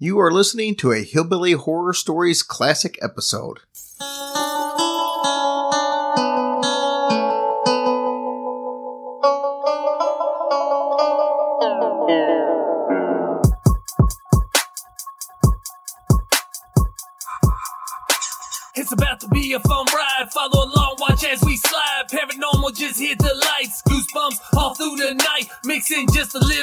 You are listening to a Hillbilly Horror Stories classic episode. It's about to be a fun ride. Follow along, watch as we slide. Paranormal just hit the lights. Goosebumps all through the night. Mixing just a little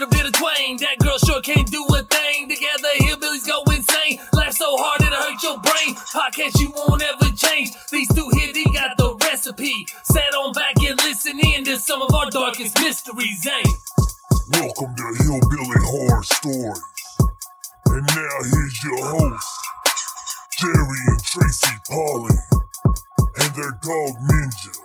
Podcast you won't ever change. These two here, they got the recipe. Sat on back and listen in to some of our darkest mysteries, eh? Welcome to Hillbilly Horror Stories. And now here's your hosts, Jerry and Tracy Polly, and their dog Ninja.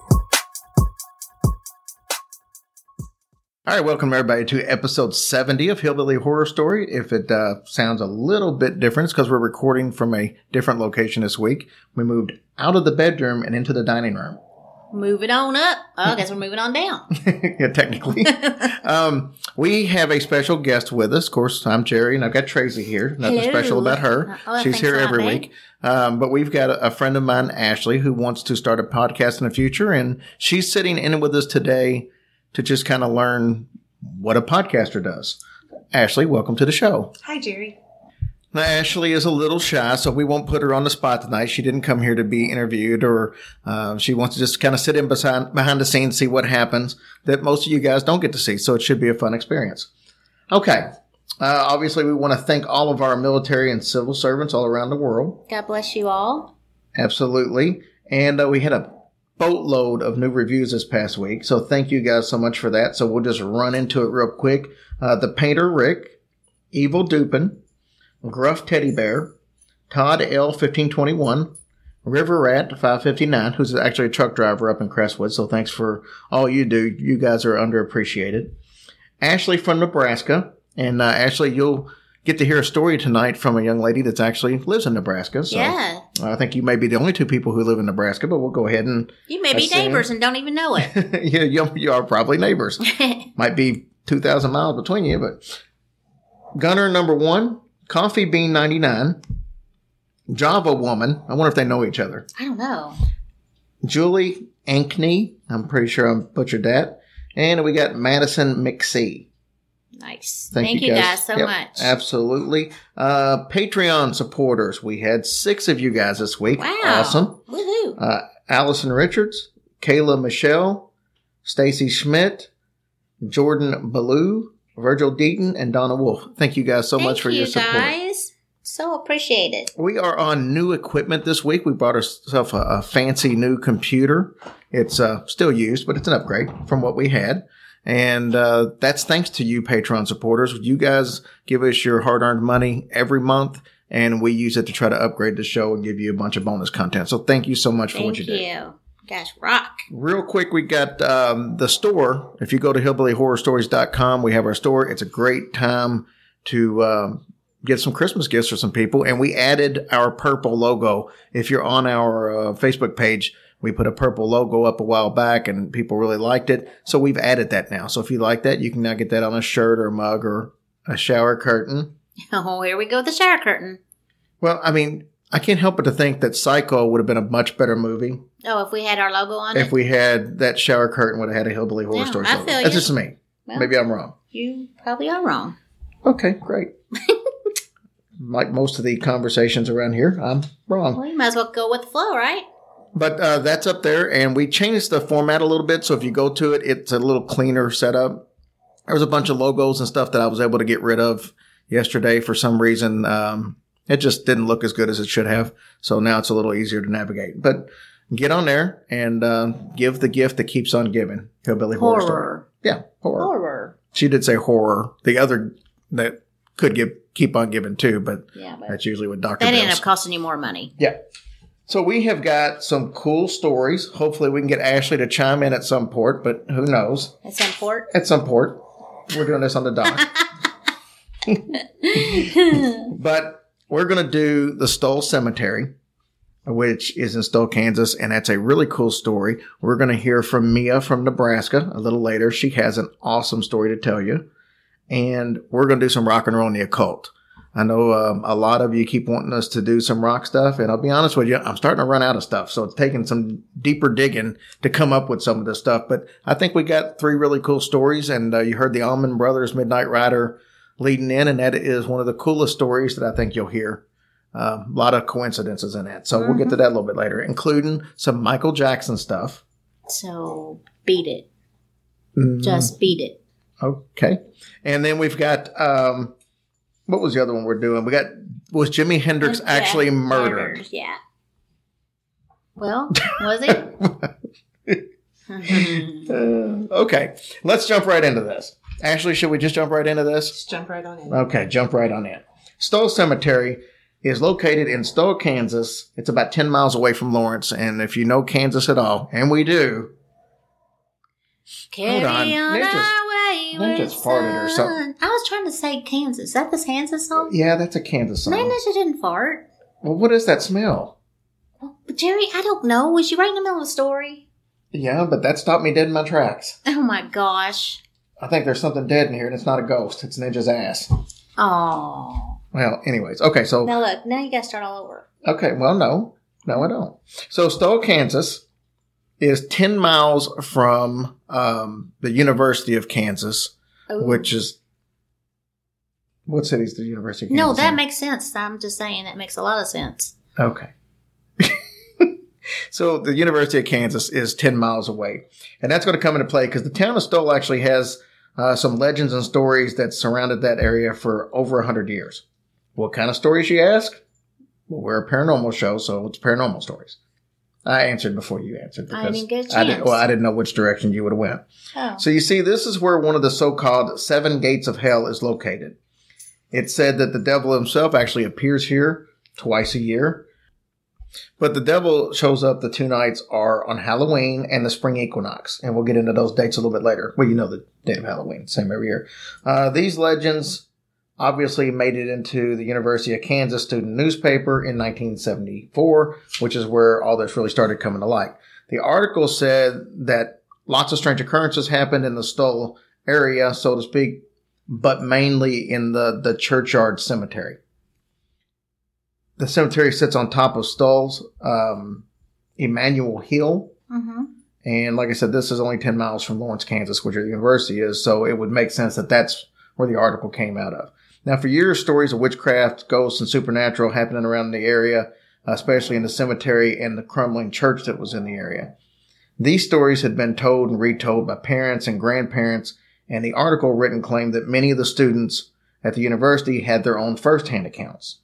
All right, welcome everybody to episode 70 of Hillbilly Horror Story. If it uh, sounds a little bit different, it's because we're recording from a different location this week. We moved out of the bedroom and into the dining room. Moving on up. Oh, I guess we're moving on down. yeah, technically. um, we have a special guest with us. Of course, I'm Jerry, and I've got Tracy here. Nothing Hello. special about her. Oh, She's here every babe. week. Um, but we've got a, a friend of mine, Ashley, who wants to start a podcast in the future, and she's sitting in with us today to just kind of learn what a podcaster does. Ashley, welcome to the show. Hi, Jerry. Now, Ashley is a little shy, so we won't put her on the spot tonight. She didn't come here to be interviewed, or uh, she wants to just kind of sit in behind, behind the scenes, see what happens that most of you guys don't get to see. So it should be a fun experience. Okay. Uh, obviously, we want to thank all of our military and civil servants all around the world. God bless you all. Absolutely. And uh, we had a boatload of new reviews this past week. So thank you guys so much for that. So we'll just run into it real quick. Uh, the Painter Rick, Evil Dupin, Gruff Teddy Bear, Todd L1521, River Rat 559, who's actually a truck driver up in Crestwood. So thanks for all you do. You guys are underappreciated. Ashley from Nebraska. And uh, Ashley, you'll get to hear a story tonight from a young lady that's actually lives in Nebraska. So yeah. I think you may be the only two people who live in Nebraska, but we'll go ahead and You may be Assume. neighbors and don't even know it. you, you, you are probably neighbors. Might be 2,000 miles between you, but Gunner number one, Coffee Bean 99, Java Woman. I wonder if they know each other. I don't know. Julie Ankney. I'm pretty sure I butchered that. And we got Madison McSee. Nice. Thank, Thank, you guys, so Yep, much. Absolutely. Uh, Patreon supporters. We had six of you guys this week. Wow. Awesome. Woohoo. uh, Allison Richards, Kayla Michelle, Stacy Schmidt, Jordan Ballou, Virgil Deaton, and Donna Wolf. Thank you guys so Thank much for you your support. guys. So appreciated. We are on new equipment this week. We bought ourselves a, a fancy new computer. It's uh, still used, but it's an upgrade from what we had. And uh, that's thanks to you, Patreon supporters. You guys give us your hard earned money every month, and we use it to try to upgrade the show and give you a bunch of bonus content. So thank you so much for what you you. do. Guys, rock. Real quick, we got um, the store. If you go to hillbillyhorrorstories.com, we have our store. It's a great time to um, get some Christmas gifts for some people. And we added our purple logo. If you're on our uh, Facebook page, we put a purple logo up a while back and people really liked it. So we've added that now. So if you like that, you can now get that on a shirt or a mug or a shower curtain. Oh, here we go. The shower curtain. Well, I mean, I can't help but to think that Psycho would have been a much better movie Oh, if we had our logo on if it. we had that shower curtain would have had a hillbilly horror Yeah, story. Logo. feel That's just me. Well, Maybe I'm wrong. you probably are wrong. Okay, great. like most of the conversations around here, I'm wrong. Well, you might as well go with the flow, right? But uh, that's up there, and we changed the format a little bit. So if you go to it, it's a little cleaner setup. There was a bunch of logos and stuff that I was able to get rid of yesterday for some reason. Um, it just didn't look as good as it should have. So now it's a little easier to navigate. But get on there and uh, give the gift that keeps on giving. Hillbilly horror. Story. Horror. Yeah, horror. Horror. She did say horror. The other that could give keep on giving too, but Yeah, but that's usually what Doctor that ended up costing you more money. yeah. So we have got some cool stories. Hopefully, we can get Ashley to chime in at some port, but who knows? At some port. At some port, we're doing this on the dock. but we're going to do the Stoll Cemetery, which is in Stoll, Kansas, and that's a really cool story. We're going to hear from Mia from Nebraska a little later. She has an awesome story to tell you, and we're going to do some rock and roll in the occult. I know um, a lot of you keep wanting us to do some rock stuff, and I'll be honest with you, I'm starting to run out of stuff. So it's taking some deeper digging to come up with some of this stuff. But I think we got three really cool stories, and uh, you heard the Allman Brothers Midnight Rider leading in, and that is one of the coolest stories that I think you'll hear. Uh, a lot of coincidences in that. So we'll get to that a little bit later, including some Michael Jackson stuff. So beat it. Mm, Just beat it. okay. And then we've got, um, what was the other one we're doing? We got, was Jimi Hendrix Yeah, actually murdered? murdered, Yeah. Well, was it? Uh, okay, let's jump right into this. Ashley, should we just jump right into this? Just jump right on in. Okay, jump right on in. Stoll Cemetery is located in Stoll, Kansas. It's about 10 miles away from Lawrence. And if you know Kansas at all, and we do, Carry on. on, Ninja's- our way. Farted or something. I was trying to say Kansas. Is that the Kansas song? yeah, that's a Kansas No, song. Ninja didn't fart. Well, what is that smell? But Jerry, I don't know. Was you right in the middle of a story? Yeah, but that stopped me dead in my tracks. Oh my gosh. I think there's something dead in here, and it's not a ghost. It's Ninja's ass. Oh. Well, anyways, okay, so Now look, now you gotta start all over. Okay, well, no, no, I don't. So Stoll, Kansas is 10 miles from um, the University of Kansas, Ooh. which is what city's the University of Kansas? No, that in? makes sense. I'm just saying that makes a lot of sense. Okay. so the University of Kansas is 10 miles away. And that's going to come into play because the town of Stoll actually has uh, some legends and stories that surrounded that area for over 100 years. What kind of stories, you ask? Well, we're a paranormal show, so it's paranormal stories. I answered before you answered. I didn't get a I didn't, well, I didn't know which direction you would have went. Oh. So you see, this is where one of the so-called seven gates of hell is located. It's said that the devil himself actually appears here twice a year. But the devil shows up the two nights are on Halloween and the spring equinox. And we'll get into those dates a little bit later. Well, you know the date of Halloween, same every year. Uh, these legends obviously made it into the University of Kansas student newspaper in 1974, which is where all this really started coming to light. The article said that lots of strange occurrences happened in the Stoll area, so to speak, but mainly in the, the churchyard cemetery. The cemetery sits on top of Stoll's um, Emmanuel Hill. Mm-hmm. And like I said, this is only 10 miles from Lawrence, Kansas, which the university is. So it would make sense that that's where the article came out of. Now, for years, stories of witchcraft, ghosts, and supernatural happening around the area, especially in the cemetery and the crumbling church that was in the area. These stories had been told and retold by parents and grandparents, and the article written claimed that many of the students at the university had their own firsthand accounts.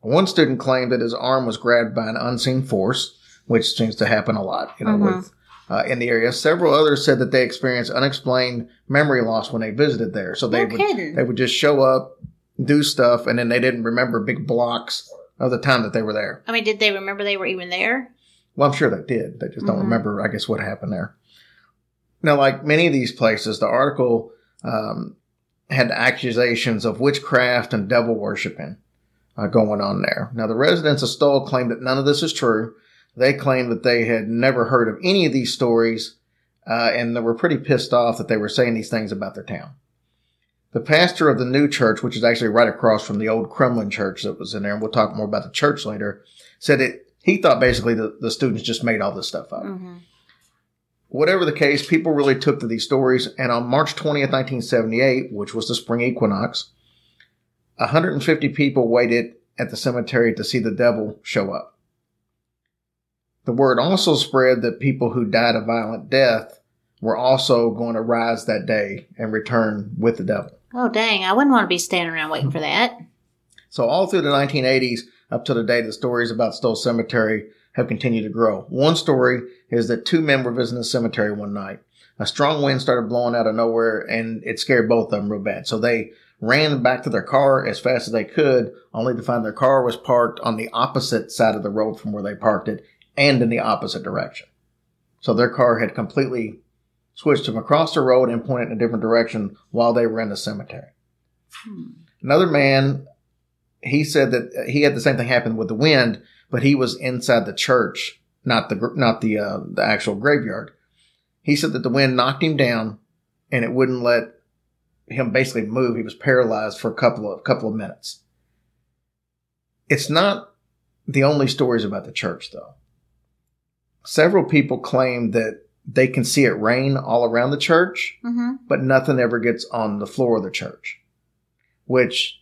One student claimed that his arm was grabbed by an unseen force, which seems to happen a lot, you know, Mhm. with uh, in the area. Several others said that they experienced unexplained memory loss when they visited there. So they No would kidding. they would just show up, do stuff, and then they didn't remember big blocks of the time that they were there. I mean, did they remember they were even there? Well, I'm sure they did. They just don't Mhm. remember, I guess, what happened there. Now, like many of these places, the article um, had accusations of witchcraft and devil worshiping uh, going on there. Now, the residents of Stoll claim that none of this is true. They claim that they had never heard of any of these stories, uh, and they were pretty pissed off that they were saying these things about their town. The pastor of the new church, which is actually right across from the old Kremlin church that was in there, and we'll talk more about the church later, said it. He thought basically the, the students just made all this stuff up. Mm-hmm. Whatever the case, people really took to these stories, and on March 20th, 1978, which was the spring equinox, 150 people waited at the cemetery to see the devil show up. The word also spread that people who died a violent death were also going to rise that day and return with the devil. Oh dang! I wouldn't want to be standing around waiting for that. So all through the 1980s, up to the day, the stories about Stoll Cemetery have continued to grow. One story is that two men were visiting the cemetery one night. A strong wind started blowing out of nowhere, and it scared both of them real bad. So they ran back to their car as fast as they could, only to find their car was parked on the opposite side of the road from where they parked it, and in the opposite direction. So their car had completely switched them across the road and pointed in a different direction while they were in the cemetery. Another man he said that he had the same thing happen with the wind, but he was inside the church, not the not the uh, the actual graveyard. He said that the wind knocked him down, and it wouldn't let him basically move. He was paralyzed for a couple of couple of minutes. It's not the only stories about the church, though. Several people claim that they can see it rain all around the church, Mm-hmm. but nothing ever gets on the floor of the church, which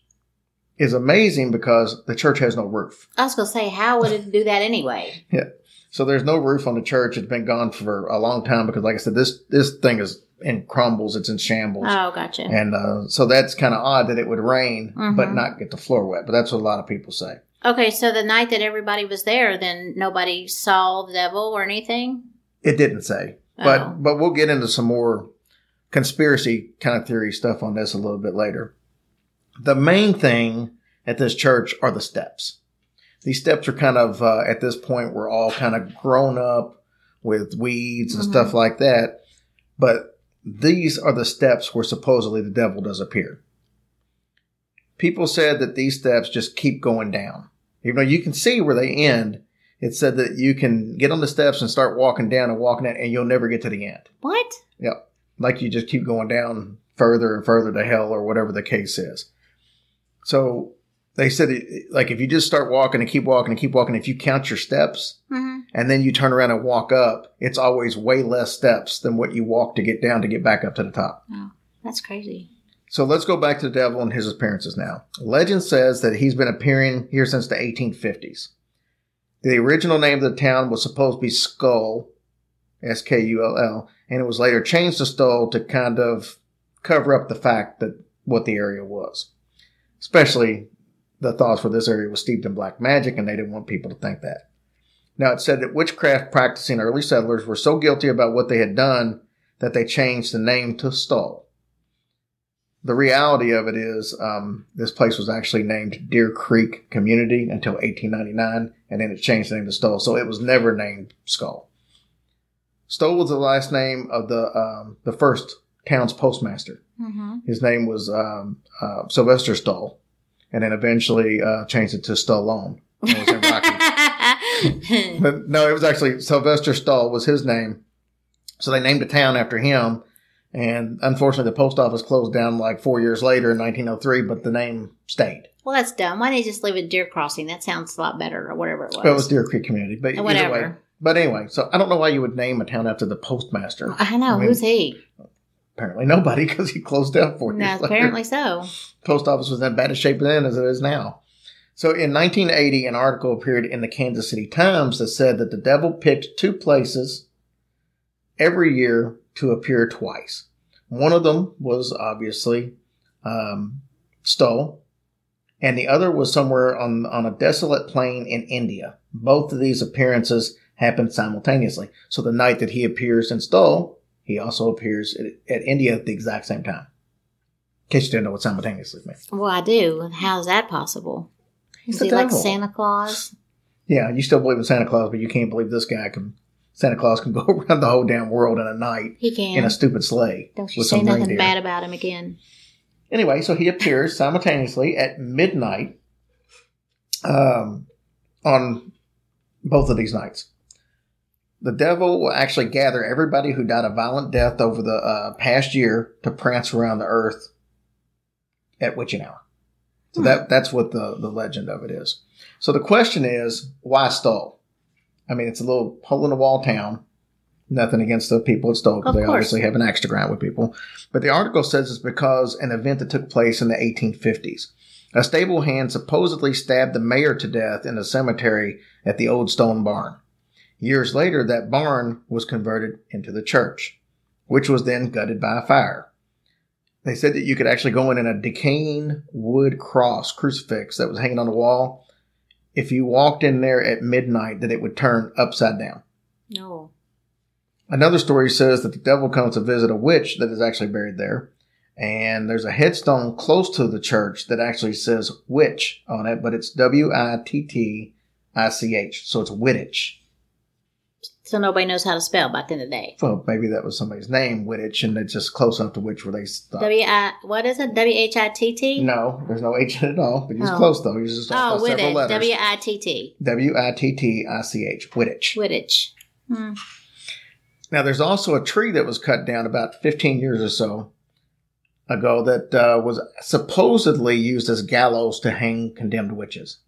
is amazing because the church has no roof. I was gonna say, how would it do that anyway? Yeah. So there's no roof on the church. It's been gone for a long time because, like I said, this this thing is in crumbles. It's in shambles. Oh, gotcha. And uh, so that's kind of odd that it would rain but Mhm. not get the floor wet. But that's what a lot of people say. Okay, so the night that everybody was there, then nobody saw the devil or anything. It didn't say, but Oh. but we'll get into some more conspiracy kind of theory stuff on this a little bit later. The main thing at this church are the steps. These steps are kind of uh, at this point we're all kind of grown up with weeds and Mhm. stuff like that, but these are the steps where supposedly the devil does appear. People said that these steps just keep going down. Even though you can see where they end, it said that you can get on the steps and start walking down and walking down, and you'll never get to the end. What? Yep. Like you just keep going down further and further to hell or whatever the case is. So they said, like, if you just start walking and keep walking and keep walking, if you count your steps hmm and then you turn around and walk up, it's always way less steps than what you walk to get down to get back up to the top. That's crazy. So let's go back to the devil and his appearances now. Legend says that he's been appearing here since the 1850s. The original name of the town was supposed to be Skull, S K U L L, and it was later changed to Stull to kind of cover up the fact that what the area was. Especially the thoughts for this area was steeped in black magic, and they didn't want people to think that. Now, it said that witchcraft practicing early settlers were so guilty about what they had done that they changed the name to Stull the reality of it is um, this place was actually named Deer Creek Community until 1899, and then it changed the name to Stoll. So it was never named Skull. Stoll was the last name of the um, the first town's postmaster. hmm His name was um, uh, Sylvester Stoll, and then eventually uh, changed it to Stallone. was in Rocky. But no, it was actually Sylvester Stoll was his name. So they named a town after him. And unfortunately, the post office closed down like four years later in 1903, but the name stayed. well, that's dumb. Why didn't they just leave it Deer Crossing? That sounds a lot better, or whatever it was. Well, it was Deer Creek Community, but Whatever. way. But anyway, so I don't know why you would name a town after the postmaster. I know. I mean, who's he? Apparently nobody because he closed down four No, years later. apparently so. post office was in bad a shape then as it is now. So in 1980, an article appeared in the Kansas City Times that said that the devil picked two places every year to appear twice. One of them was obviously um, and the other was somewhere on on a desolate plain in India. Both of these appearances happened simultaneously. So the night that he appears in Stowe, he also appears at, at India at the exact same time. In case you didn't know what simultaneously means. Well, I do. How is that possible? He's Is he like. Santa Claus? Yeah, you still believe in Santa Claus, but you can't believe this guy can. Santa Claus can go around the whole damn world in a night He can. in a stupid sleigh Don't you say nothing reindeer. bad about him again. Anyway, so he appears simultaneously at midnight um, on both of these nights. The devil will actually gather everybody who died a violent death over the uh, past year to prance around the earth at witching hour. So Hmm. that that's what the, the legend of it is. So the question is, why Stoll? I mean, it's a little hole in the wall town. Nothing against the people at Stoll because they course. obviously have an axe to grind with people. But the article says it's because an event that took place in the 1850s. A stable hand supposedly stabbed the mayor to death in a cemetery at the old stone barn. Years later, that barn was converted into the church, which was then gutted by a fire. They said that you could actually go in in a decaying wood cross crucifix that was hanging on the wall. If you walked in there at midnight, that it would turn upside down. No. Another story says that the devil comes to visit a witch that is actually buried there. And there's a headstone close to the church that actually says witch on it, but it's W I T T I C H. So it's Wittich. So nobody knows how to spell back in the day. Well, maybe that was somebody's name, Wittich, and it's just close enough to which where they stop. W I what is it? W H I T T. no, there's no H in it at all, but he's Oh. close though. He's just Oh, by several Wittich. letters. W I T T. W I T T I C H. Wittich. Wittich. Hmm. Now, there's also a tree that was cut down about 15 years or so ago that uh, was supposedly used as gallows to hang condemned witches.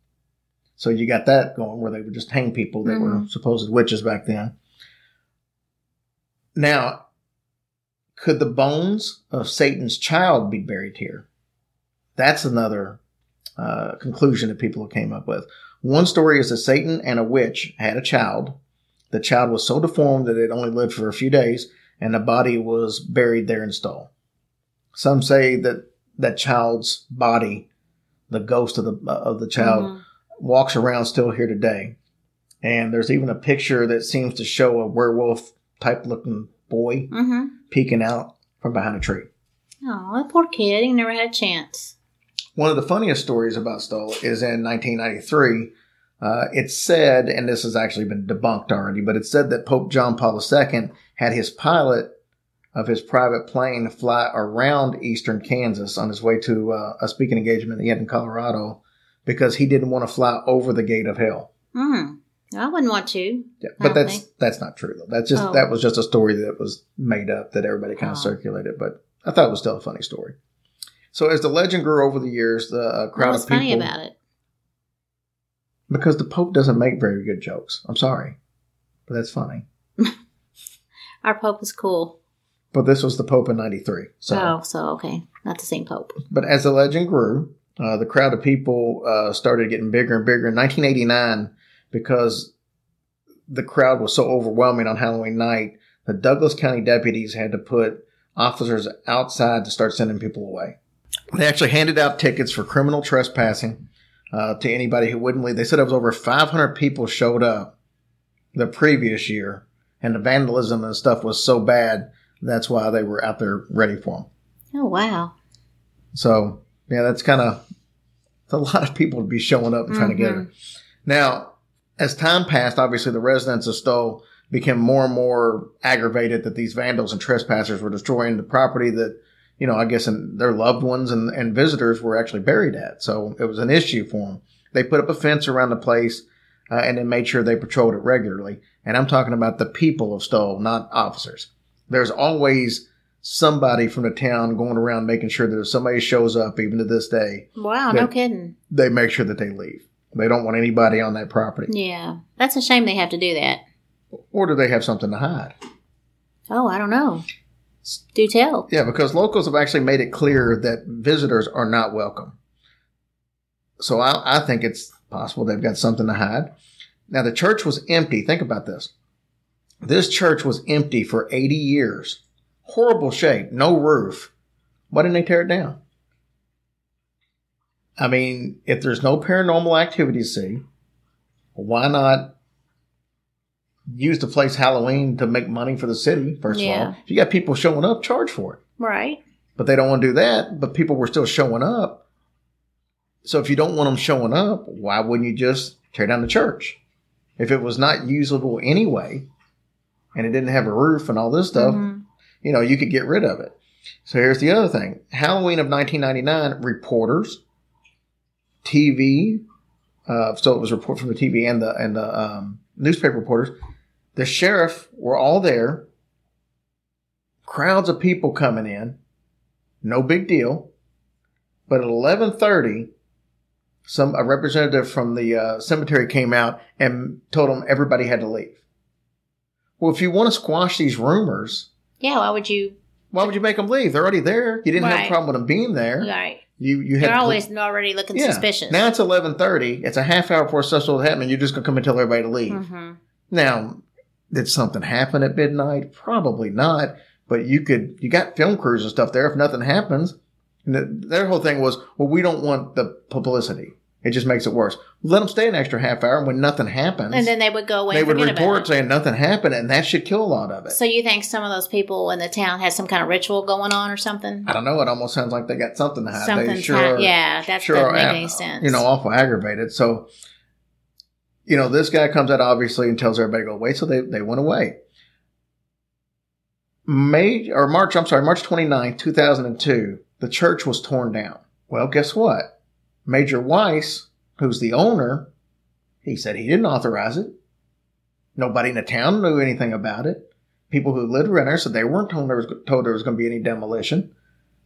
So you got that going where they would just hang people that were Mhm. supposed witches back then. Now, could the bones of Satan's child be buried here? That's another uh, conclusion that people came up with. One story is that Satan and a witch had a child. The child was so deformed that it only lived for a few days, and the body was buried there in Stoll. Some say that that child's body, the ghost of the of the child, Mhm. Walks around still here today. And there's even a picture that seems to show a werewolf type looking boy Mhm. peeking out from behind a tree. Oh, that poor kid. He never had a chance. One of the funniest stories about Stoll is in 1993. Uh, it's said, and this has actually been debunked already, but it's said that Pope John Paul II had his pilot of his private plane fly around eastern Kansas on his way to uh, a speaking engagement he had in Colorado because he didn't want to fly over the gate of hell. Mm. I wouldn't want to. Yeah, but that's think- that's not true though. That's just Oh. that was just a story that was made up that everybody kind Oh. of circulated. But I thought it was still a funny story. So as the legend grew over the years, the uh, crowd What was of people funny about it? because the Pope doesn't make very good jokes. I'm sorry, but that's funny. Our Pope is cool. But this was the Pope in '93. So, oh, so okay. Not the same Pope. but as the legend grew, uh, the crowd of people uh, started getting bigger and bigger. In 1989, because the crowd was so overwhelming on Halloween night, the Douglas County deputies had to put officers outside to start sending people away. They actually handed out tickets for criminal trespassing uh, to anybody who wouldn't leave. They said it was over 500 people showed up the previous year, and the vandalism and stuff was so bad. That's why they were out there ready for them. Oh wow. So yeah, that's kind of a lot of people to be showing up and trying to get her. Now, as time passed, obviously the residents of Stowe became more and more aggravated that these vandals and trespassers were destroying the property that, you know, I guess and their loved ones and, and visitors were actually buried at. So it was an issue for them. They put up a fence around the place uh, and then made sure they patrolled it regularly. And I'm talking about the people of Stowe, not officers. There's always somebody from the town going around making sure that if somebody shows up, even to this day, Wow, no kidding. they make sure that they leave. They don't want anybody on that property. Yeah. That's a shame they have to do that. Or do they have something to hide? Oh, I don't know. Do tell. Yeah, because locals have actually made it clear that visitors are not welcome. So I, I think it's possible they've got something to hide. Now, the church was empty. Think about this. This church was empty for 80 years. Horrible shape, no roof. Why didn't they tear it down? I mean, if there's no paranormal activity to see, why not use the place Halloween to make money for the city, first of all? If you got people showing up, charge for it Right. but they don't want to do that. But people were still showing up. So if you don't want them showing up, why wouldn't you just tear down the church? If it was not usable anyway, and it didn't have a roof and all this stuff, Mhm. You know, you could get rid of it. So here's the other thing: Halloween of 1999, reporters, TV. Uh, so it was report from the TV and the and the um, newspaper reporters. The sheriff were all there. Crowds of people coming in. No big deal. But at 11:30, some a representative from the uh, cemetery came out and told them everybody had to leave. Well, if you want to squash these rumors, Yeah, why would you? why would you make them leave? They're already there. You didn't have a Right. problem with them being there. Right. You you had They're always already looking yeah. suspicious. Now it's eleven thirty. It's a half hour before stuff starts happening. You're just gonna come and tell everybody to leave. hmm Now, did something happen at midnight? Probably not. But you could you got film crews and stuff there. If nothing happens, and the, their whole thing was, well, we don't want the publicity. It just makes it worse. Let them stay an extra half hour, and when nothing happens, And then they would go away they would report saying nothing happened, and that should kill a lot of it. So you think some of those people in the town had some kind of ritual going on or something? I don't know. It almost sounds like they got something to hide. Something, they sure, kind- yeah, that sure doesn't make any sense. You know, awful aggravated. So, you know, this guy comes out obviously and tells everybody to go away. So they, they went away. May or March, I'm sorry, March 29, 2002, the church was torn down. Well, guess what? Major Weiss, who's the owner, he said he didn't authorize it. Nobody in the town knew anything about it. People who lived around there said they weren't told there was, told there was going to be any demolition.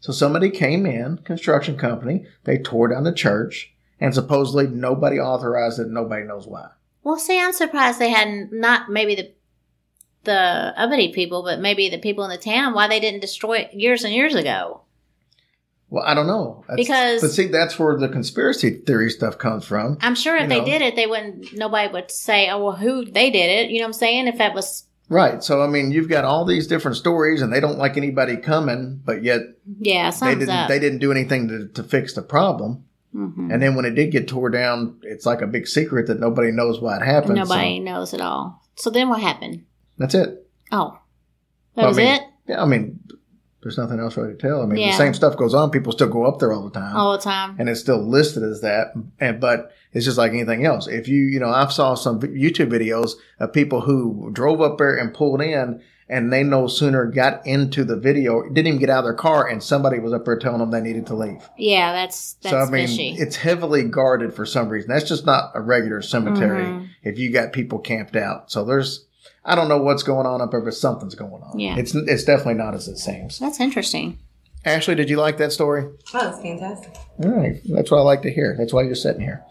So somebody came in, construction company, they tore down the church, and supposedly nobody authorized it. Nobody knows why. Well, see, I'm surprised they hadn't not maybe the the uppity people, but maybe the people in the town why they didn't destroy it years and years ago. Well, I don't know That's- Because- but see, that's where the conspiracy theory stuff comes from. I'm sure if You they know. did it, they wouldn't. Nobody would say, "Oh, well, who they did it." You know what I'm saying? If that was, Right. So I mean, you've got all these different stories, and they don't like anybody coming, but yet yeah, they didn't up. they didn't do anything to, to fix the problem. Mhm. And then when it did get tore down, it's like a big secret that nobody knows why it happened. so Nobody knows at all. So then what happened? that's it. Oh, that Well, I was mean, it Yeah, I mean, there's nothing else really to tell. I mean, Yeah. the same stuff goes on. People still go up there all the time, all the time. and it's still listed as that. And but it's just like anything else. If you, you know, I've saw some YouTube videos of people who drove up there and pulled in, and they no sooner got into the video, didn't even get out of their car, and somebody was up there telling them they needed to leave. Yeah, that's that's so I mean, fishy. it's heavily guarded for some reason. That's just not a regular cemetery. Mhm. If you got people camped out, so there's, I don't know what's going on up there, but something's going on. Yeah. it's it's definitely not as it seems. That's interesting. Ashley, did you like that story? Oh, that's fantastic. All right, that's what I like to hear. That's why you're sitting here.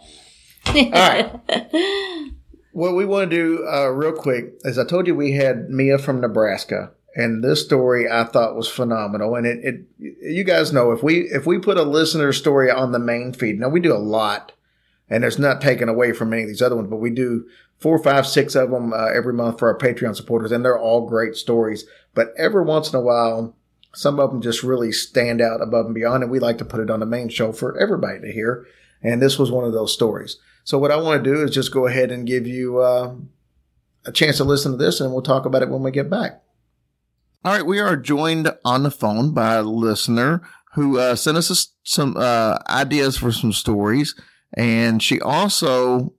All right. What we want to do uh, real quick is I told you we had Mia from Nebraska, and this story I thought was phenomenal. And it, it you guys know if we if we put a listener story on the main feed, now we do a lot, and it's not taken away from any of these other ones, but we do four, five, six of them uh, every month for our Patreon supporters, and they're all great stories. But every once in a while, some of them just really stand out above and beyond, and we like to put it on the main show for everybody to hear. And this was one of those stories. So what I want to do is just go ahead and give you uh, a chance to listen to this, and we'll talk about it when we get back. All right, we are joined on the phone by a listener who uh, sent us some uh, ideas for some stories, and she also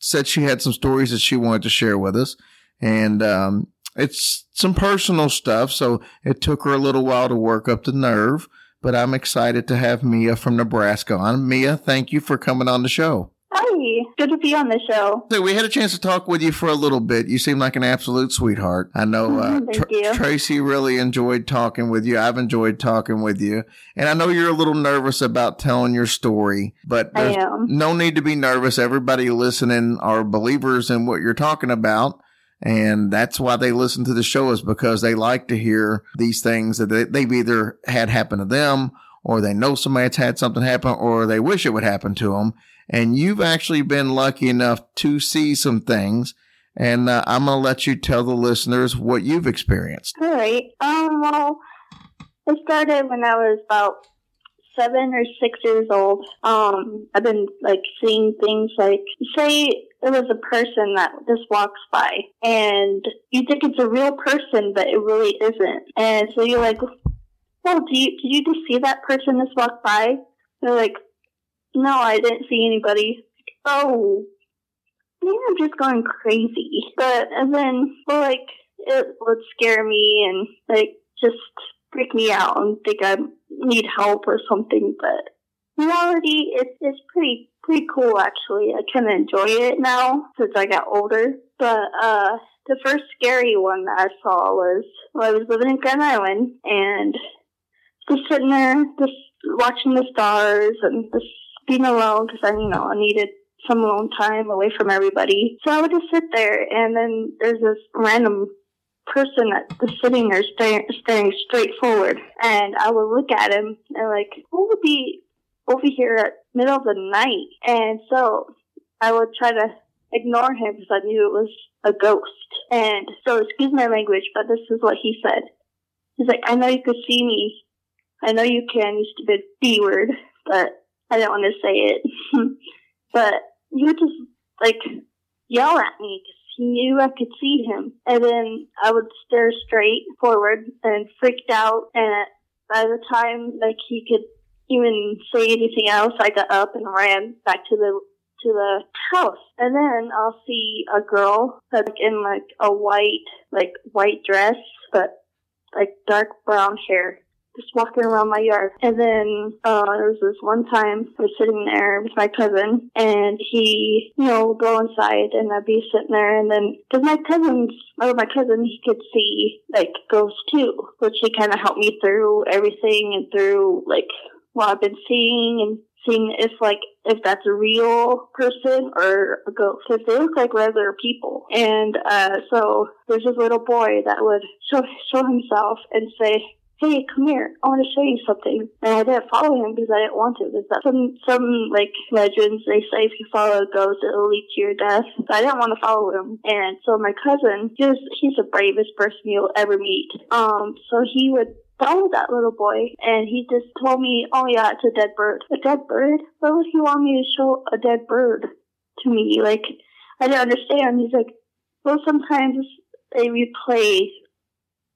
said she had some stories that she wanted to share with us, and um, it's some personal stuff. So it took her a little while to work up the nerve, but I'm excited to have Mia from Nebraska on. Mia, thank you for coming on the show. Hi, good to be on the show. So we had a chance to talk with you for a little bit. You seem like an absolute sweetheart. I know uh, Thank Tr- you. Tracy really enjoyed talking with you. I've enjoyed talking with you, and I know you're a little nervous about telling your story, but I there's am. no need to be nervous. Everybody listening are believers in what you're talking about. And that's why they listen to the show is because they like to hear these things that they, they've either had happen to them or they know somebody's had something happen or they wish it would happen to them. And you've actually been lucky enough to see some things. And uh, I'm going to let you tell the listeners what you've experienced. All right. Um. Well, it started when I was about seven or six years old. Um. I've been like seeing things like say there was a person that just walks by, and you think it's a real person, but it really isn't. And so you're like, "Well, do you did you just see that person just walk by?" They're like, "No, I didn't see anybody." Oh, maybe I'm just going crazy. But and then well, like it would scare me and like just freak me out and think I need help or something. But reality, it's it's pretty pretty cool actually. I kind of enjoy it now since I got older. But uh, the first scary one that I saw was when I was living in Grand Island and just sitting there, just watching the stars and just being alone because I, you know, I needed some alone time away from everybody. So I would just sit there, and then there's this random person that was sitting there staring, staring straight forward, and I would look at him and like, who would be over here at middle of the night? And so I would try to ignore him because I knew it was a ghost. And so, excuse my language, but this is what he said. He's like, I know you could see me. I know you can use the B word, but I don't want to say it. but he would just like yell at me because he knew I could see him. And then I would stare straight forward and freaked out. And by the time like he could even say anything else, I got up and ran back to the to the house. And then I'll see a girl like in like a white like white dress, but like dark brown hair just walking around my yard. And then uh, there was this one time I was sitting there with my cousin, and he, you know, would go inside, and I'd be sitting there, and then because my cousin's, or my cousin, he could see like ghosts too, which he kind of helped me through everything and through like what I've been seeing, and seeing if like if that's a real person or a ghost because they look like regular people and uh so there's this little boy that would show show himself and say hey come here i want to show you something and i didn't follow him because i didn't want to because that some some like legends they say if you follow a ghost it'll lead to your death so i didn't want to follow him and so my cousin he's he's the bravest person you'll ever meet um so he would follow that little boy and he just told me, oh yeah, it's a dead bird. A dead bird? Why would he want me to show a dead bird to me? Like, I didn't understand. He's like, well, sometimes they replay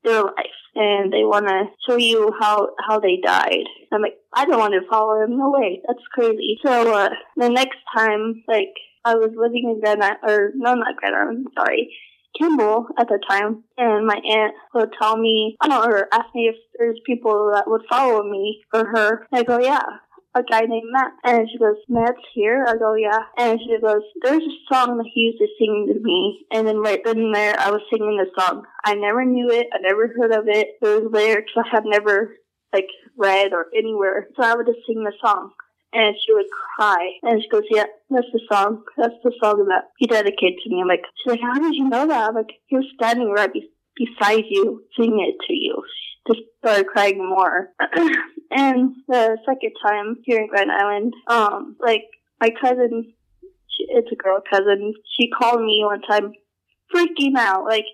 their life and they want to show you how, how they died. I'm like, I don't want to follow him. No way. That's crazy. So, uh, the next time, like, I was living in Grand Island, or no, not Grand Island, sorry. Kimball at the time, and my aunt would tell me, I don't know, or ask me if there's people that would follow me or her. I go, yeah, a guy named Matt. And she goes, Matt's here? I go, yeah. And she goes, there's a song that he used to sing to me. And then right then and there, I was singing the song. I never knew it. I never heard of it. There was lyrics I had never, like, read or anywhere. So I would just sing the song and she would cry. And she goes, "Yeah, that's the song. That's the song that he dedicated to me." I'm like, "She's like, how did you know that?" I'm like, "He was standing right be- beside you, singing it to you." Just started crying more. and the second time here in Grand Island, um, like my cousin, she, it's a girl cousin. She called me one time, freaking out. Like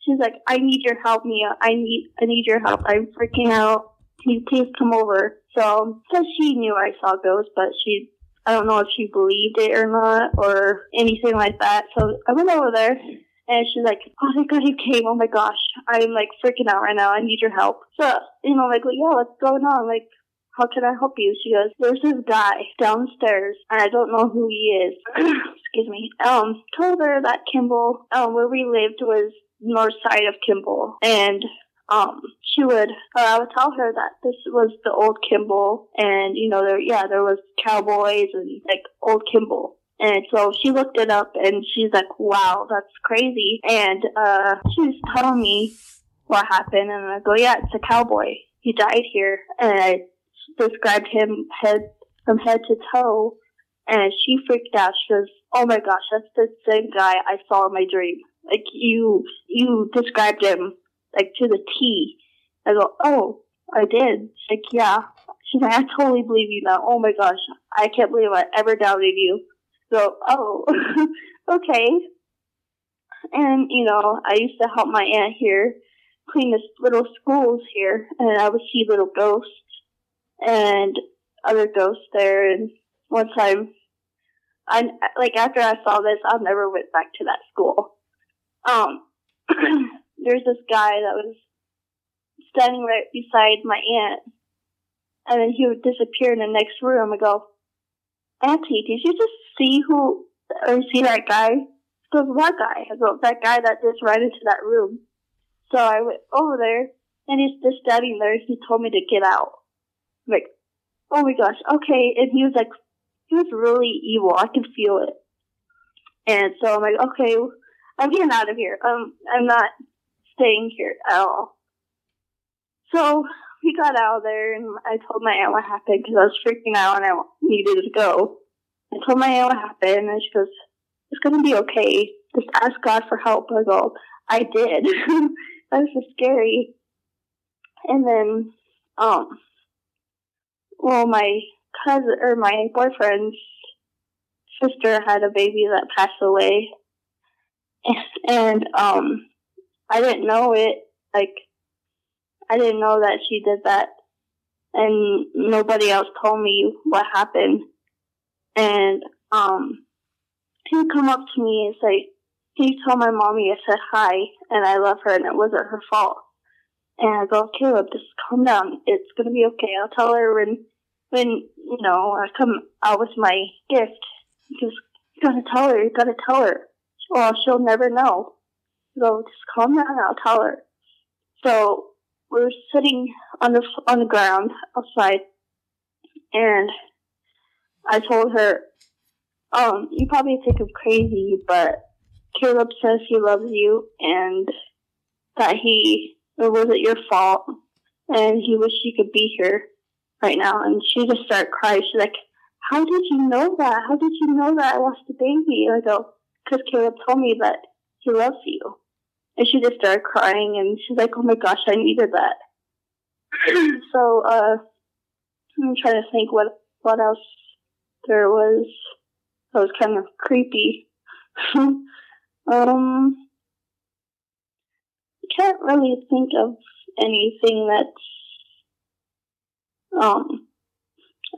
she's like, "I need your help, Mia. I need, I need your help. I'm freaking out. Can you please come over?" So, because she knew I saw ghosts, but she, I don't know if she believed it or not, or anything like that. So I went over there, and she's like, "Oh my god, you came! Oh my gosh, I'm like freaking out right now. I need your help." So, you know, like, yeah, what's going on? Like, how can I help you? She goes, there's this guy downstairs, and I don't know who he is. Excuse me. Um, told her that Kimball, um, where we lived was north side of Kimball, and um, she would, uh, I would tell her that this was the old Kimball, and you know, there, yeah, there was cowboys and like old Kimball. And so she looked it up and she's like, wow, that's crazy. And, uh, she's telling me what happened and I go, yeah, it's a cowboy. He died here. And I described him head, from head to toe. And she freaked out. She goes, oh my gosh, that's the same guy I saw in my dream. Like you, you described him like to the T. I go, oh, I did. She's like, yeah. She's like, I totally believe you now. Oh my gosh, I can't believe I ever doubted you. So, oh, okay. And, you know, I used to help my aunt here clean this little schools here, and I would see little ghosts and other ghosts there. And one time, I like after I saw this, I never went back to that school. Um, there's this guy that was standing right beside my aunt, and then he would disappear in the next room. I go, Auntie, did you just see who or see that guy? Goes, what guy? I go, that guy that just ran into that room. So I went over there, and he's just standing there. He told me to get out. I'm like, oh my gosh, okay. And he was like, he was really evil. I could feel it. And so I'm like, okay, I'm getting out of here. Um, I'm not staying here at all. So we got out of there, and I told my aunt what happened because I was freaking out and I needed to go. I told my aunt what happened, and she goes, "It's gonna be okay. Just ask God for help." I go, "I did." that was so scary. And then, um, well, my cousin or my boyfriend's sister had a baby that passed away, and um, I didn't know it. Like, I didn't know that she did that. And nobody else told me what happened. And, um, he come up to me and say, he told my mommy I said hi and I love her and it wasn't her fault. And I go, Caleb, just calm down. It's gonna be okay. I'll tell her when, when, you know, I come out with my gift. You gotta tell her, you gotta tell her. Or she'll never know go, just calm down, I'll tell her. So we were sitting on the on the ground outside, and I told her, um, you probably think I'm crazy, but Caleb says he loves you and that he it wasn't your fault, and he wished he could be here right now. And she just started crying. She's like, how did you know that? How did you know that I lost a baby? I go, because Caleb told me that he loves you. And she just started crying and she's like, oh my gosh, I needed that. so, uh, I'm trying to think what, what else there was that was kind of creepy. um, I can't really think of anything that's, um,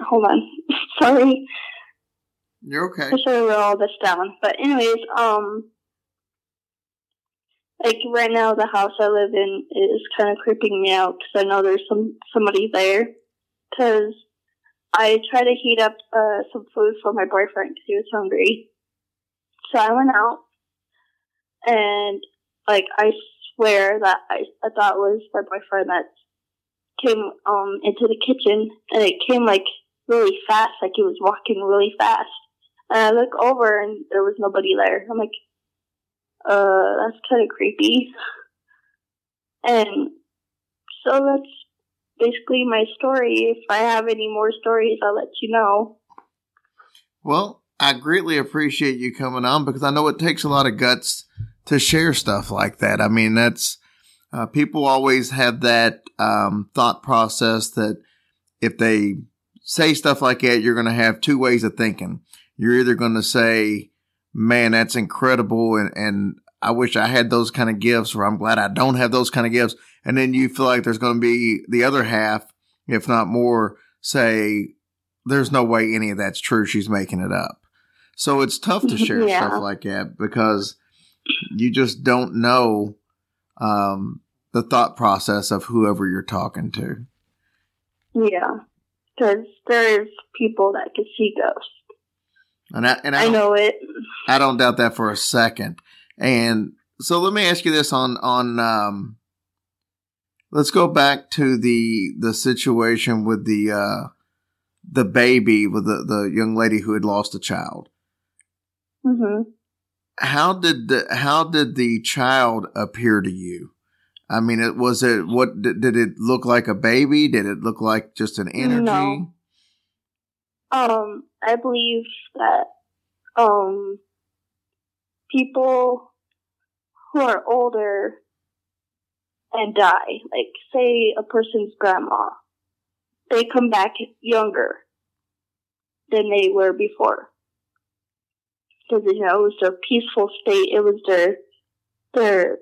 hold on. Sorry. You're okay. I should have wrote all this down. But anyways, um, like right now, the house I live in is kind of creeping me out because I know there's some somebody there. Because I tried to heat up uh, some food for my boyfriend because he was hungry. So I went out, and like I swear that I I thought it was my boyfriend that came um into the kitchen, and it came like really fast, like he was walking really fast. And I look over and there was nobody there. I'm like, uh, that's kind of creepy. And so that's basically my story. If I have any more stories, I'll let you know. Well, I greatly appreciate you coming on because I know it takes a lot of guts to share stuff like that. I mean, that's uh, people always have that um, thought process that if they say stuff like that, you're going to have two ways of thinking. You're either going to say, man, that's incredible. And, and I wish I had those kind of gifts, or I'm glad I don't have those kind of gifts. And then you feel like there's going to be the other half, if not more, say, there's no way any of that's true. She's making it up. So it's tough to share Yeah. stuff like that because you just don't know um, the thought process of whoever you're talking to. Yeah. Because there's people that can see ghosts. And I, and I, I know it. I don't doubt that for a second. And so let me ask you this on, on, um, let's go back to the, the situation with the, uh, the baby with the, the young lady who had lost a child. Mm-hmm. How did the, how did the child appear to you? I mean, it was it, what, did, did it look like a baby? Did it look like just an energy? No. Um, I believe that um people who are older and die, like say a person's grandma, they come back younger than they were before. Because you know it was their peaceful state. It was their their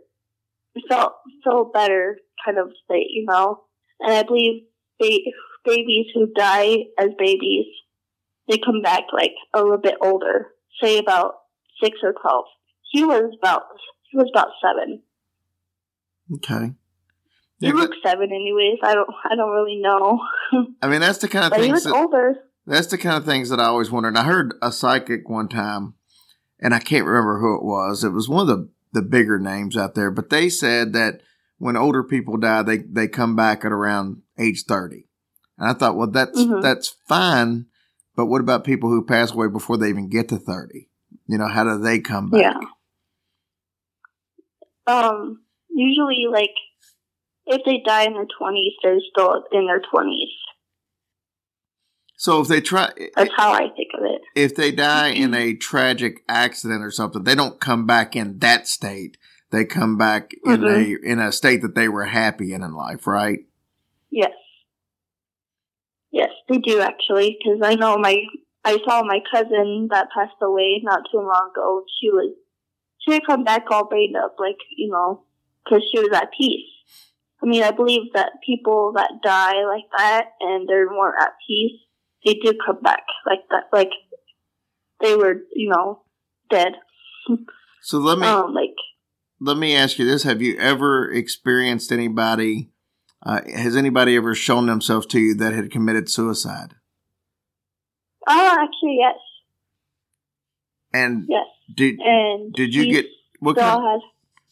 felt felt better kind of state, you know. And I believe ba- babies who die as babies they come back like a little bit older, say about six or twelve. He was about he was about seven. Okay. He Yeah, looked seven, anyways. I don't I don't really know, I mean, that's the kind of but he things was that, older. That's the kind of things that I always wondered. I heard a psychic one time, and I can't remember who it was. It was one of the, the bigger names out there, but they said that when older people die, they, they come back at around age 30. And I thought, well, that's, Mhm. that's fine. But what about people who pass away before they even get to 30? You know, how do they come back? Yeah. Um, usually, like if they die in their twenties, they're still in their twenties. So if they try, That's how I think of it. if they die in a tragic accident or something, they don't come back in that state. They come back in Mhm. a in a state that they were happy in in life, right? Yes. Yes, they do actually, because I know my I saw my cousin that passed away not too long ago. She was she had come back all banged up, like you know, because she was at peace. I mean, I believe that people that die like that and they're more at peace, they do come back like that, like they were, you know, dead. So let me Um, like let me ask you this: Have you ever experienced anybody? Uh, has anybody ever shown themselves to you that had committed suicide? oh, actually, yes, And yes, did and did you get what kind? has.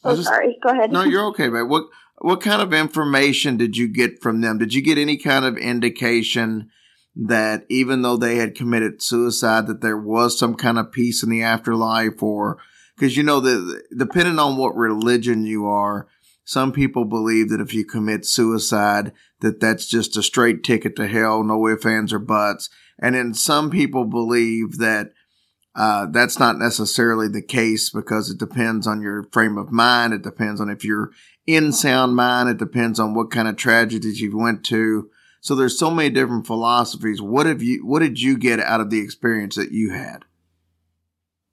Oh, just- sorry. Go ahead. no, you're okay, man. What what kind of information did you get from them? Did you get any kind of indication that even though they had committed suicide, that there was some kind of peace in the afterlife, or because you know that depending on what religion you are, some people believe that if you commit suicide, that that's just a straight ticket to hell, no ifs, ands, or buts. And then some people believe that uh, that's not necessarily the case because it depends on your frame of mind. It depends on if you're in sound mind. It depends on what kind of tragedies you went to. So there's so many different philosophies. What have you, what did you get out of the experience that you had?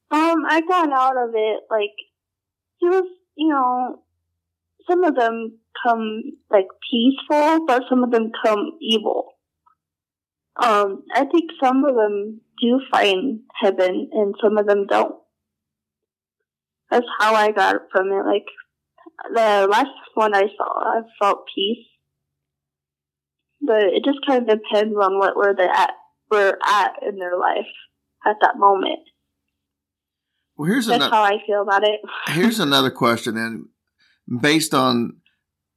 Um, I got out of it like it was, you know, some of them come like peaceful, but some of them come evil. Um, I think some of them do find heaven and some of them don't. That's how I got from it. Like the last one I saw, I felt peace, but it just kind of depends on what where they at, where at in their life at that moment. Well, here's That's another. how I feel about it. here's another question, and based on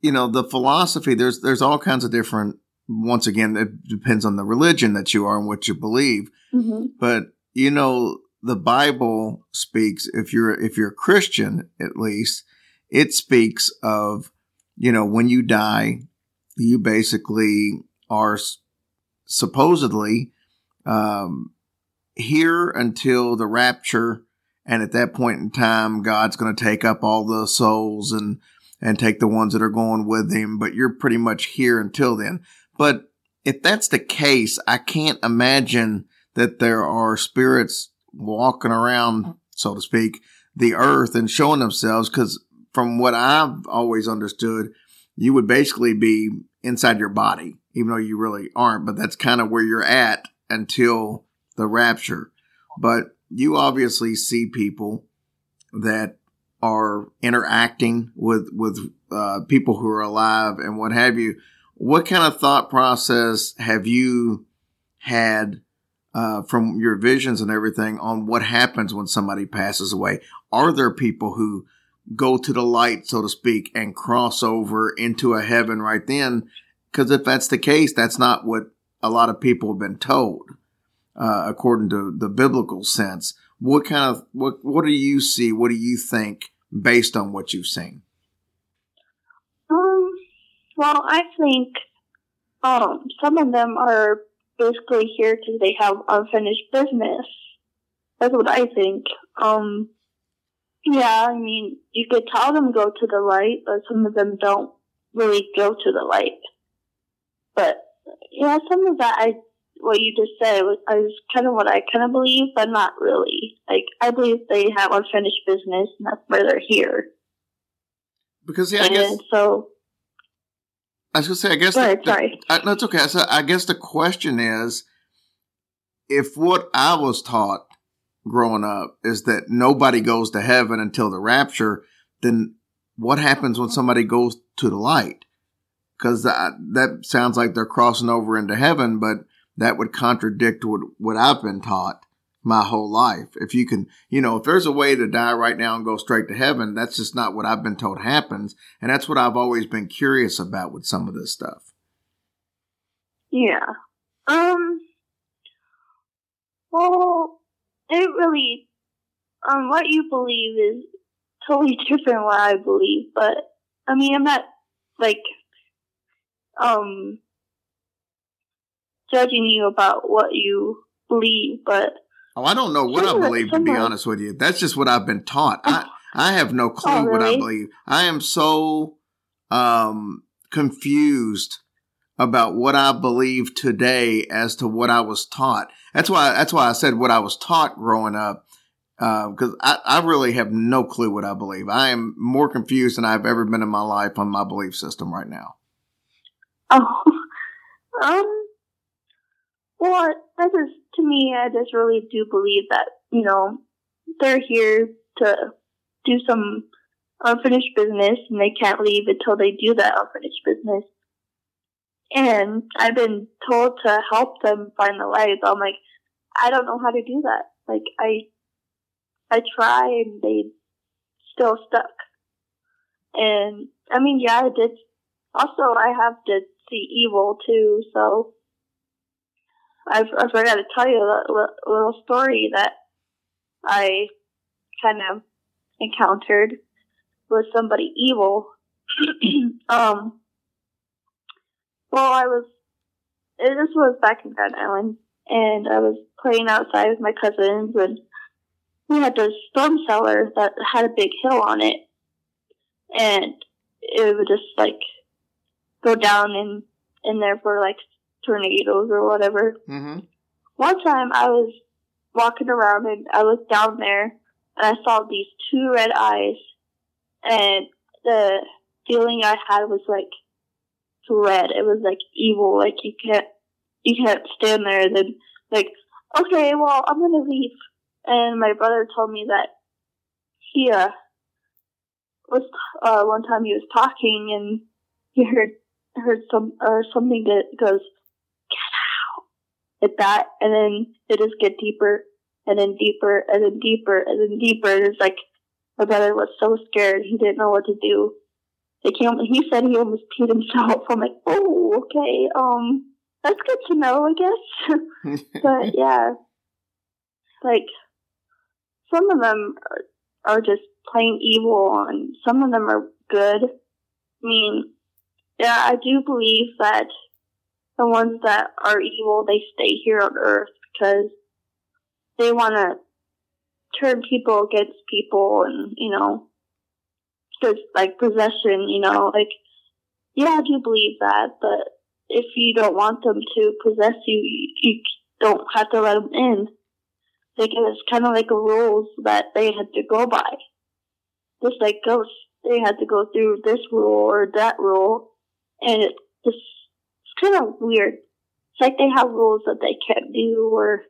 you know the philosophy, there's there's all kinds of different. Once again, it depends on the religion that you are and what you believe. hmm But you know, the Bible speaks. If you're if you're a Christian, at least, it speaks of you know when you die, you basically are s- supposedly um, here until the rapture, and at that point in time, God's going to take up all the souls and and take the ones that are going with him. But you're pretty much here until then. But if that's the case, I can't imagine that there are spirits walking around, so to speak, the earth and showing themselves. Because from what I've always understood, you would basically be inside your body, even though you really aren't. But that's kind of where you're at until the rapture. But you obviously see people that are interacting with with uh, people who are alive and what have you. What kind of thought process have you had uh, from your visions and everything on what happens when somebody passes away? Are there people who go to the light, so to speak, and cross over into a heaven right then? Because if that's the case, that's not what a lot of people have been told, uh, according to the biblical sense. What kind of what what do you see? What do you think based on what you've seen? Um, well, I think um some of them are basically here because they have unfinished business. That's what I think. Um, yeah, I mean, you could tell them go to the light, but some of them don't really go to the light. But yeah, some of that I what you just said was, is kind of what I kind of believe, but not really. Like I believe they have unfinished business, and that's why they're here. Because yeah, I guess so, I was gonna say I guess go ahead, the- sorry. I, no, it's okay. So I guess the question is, if what I was taught growing up is that nobody goes to heaven until the rapture, then what happens when somebody goes to the light? Because that, that sounds like they're crossing over into heaven, but that would contradict what, what I've been taught my whole life. If you can, you know, if there's a way to die right now and go straight to heaven, that's just not what I've been told happens. And that's what I've always been curious about with some of this stuff. Yeah. Um. Well, it really, um, what you believe is totally different what I believe, but I mean, I'm not like, um, judging you about what you believe, but Oh, I don't know what I Some of it- believe, to be some of it- honest with you. That's just what I've been taught. I, I have no clue Oh, what I believe. I am so um, confused about what I believe today as to what I was taught. That's why. That's why I said what I was taught growing up, because I, I really have no clue what I believe. I am more confused than I've ever been in my life on my belief system right now. Oh, um, well, I just, to me, I just really do believe that, you know, they're here to do some unfinished business and they can't leave until they do that unfinished business. And I've been told to help them find the light. but I'm like, I don't know how to do that. Like, I, I try and they still stuck. And, I mean, yeah, I did also, I have to see evil too, so I, I forgot to tell you a li- little story that I kind of encountered with somebody evil. Um, well, I was, this was back in Grand Island, and I was playing outside with my cousins, and we had this storm cellar that had a big hill on it, and it would just like go down in in there for like tornadoes or whatever. Mm-hmm. One time I was walking around and I looked down there and I saw these two red eyes and the feeling I had was like red. It was like evil. Like you can't you can't stand there and then like, okay, well I'm gonna leave and my brother told me that he uh was uh one time he was talking and he heard heard some or something that goes at that and then it just get deeper and then deeper and then deeper and then deeper. And it's like my brother was so scared. He didn't know what to do. He came he said he almost peed himself. I'm like oh okay um that's good to know i guess. But yeah. Like some of them are, are just plain evil and some of them are good. I mean yeah i do believe that the ones that are evil they stay here on earth because they want to turn people against people and you know just like possession you know like yeah i do believe that but if you don't want them to possess you you, don't have to let them in like it's kind of like a rules that they had to go by. Just like ghosts they had to go through this rule or that rule and it just kind of weird it's like they have rules that they can't do or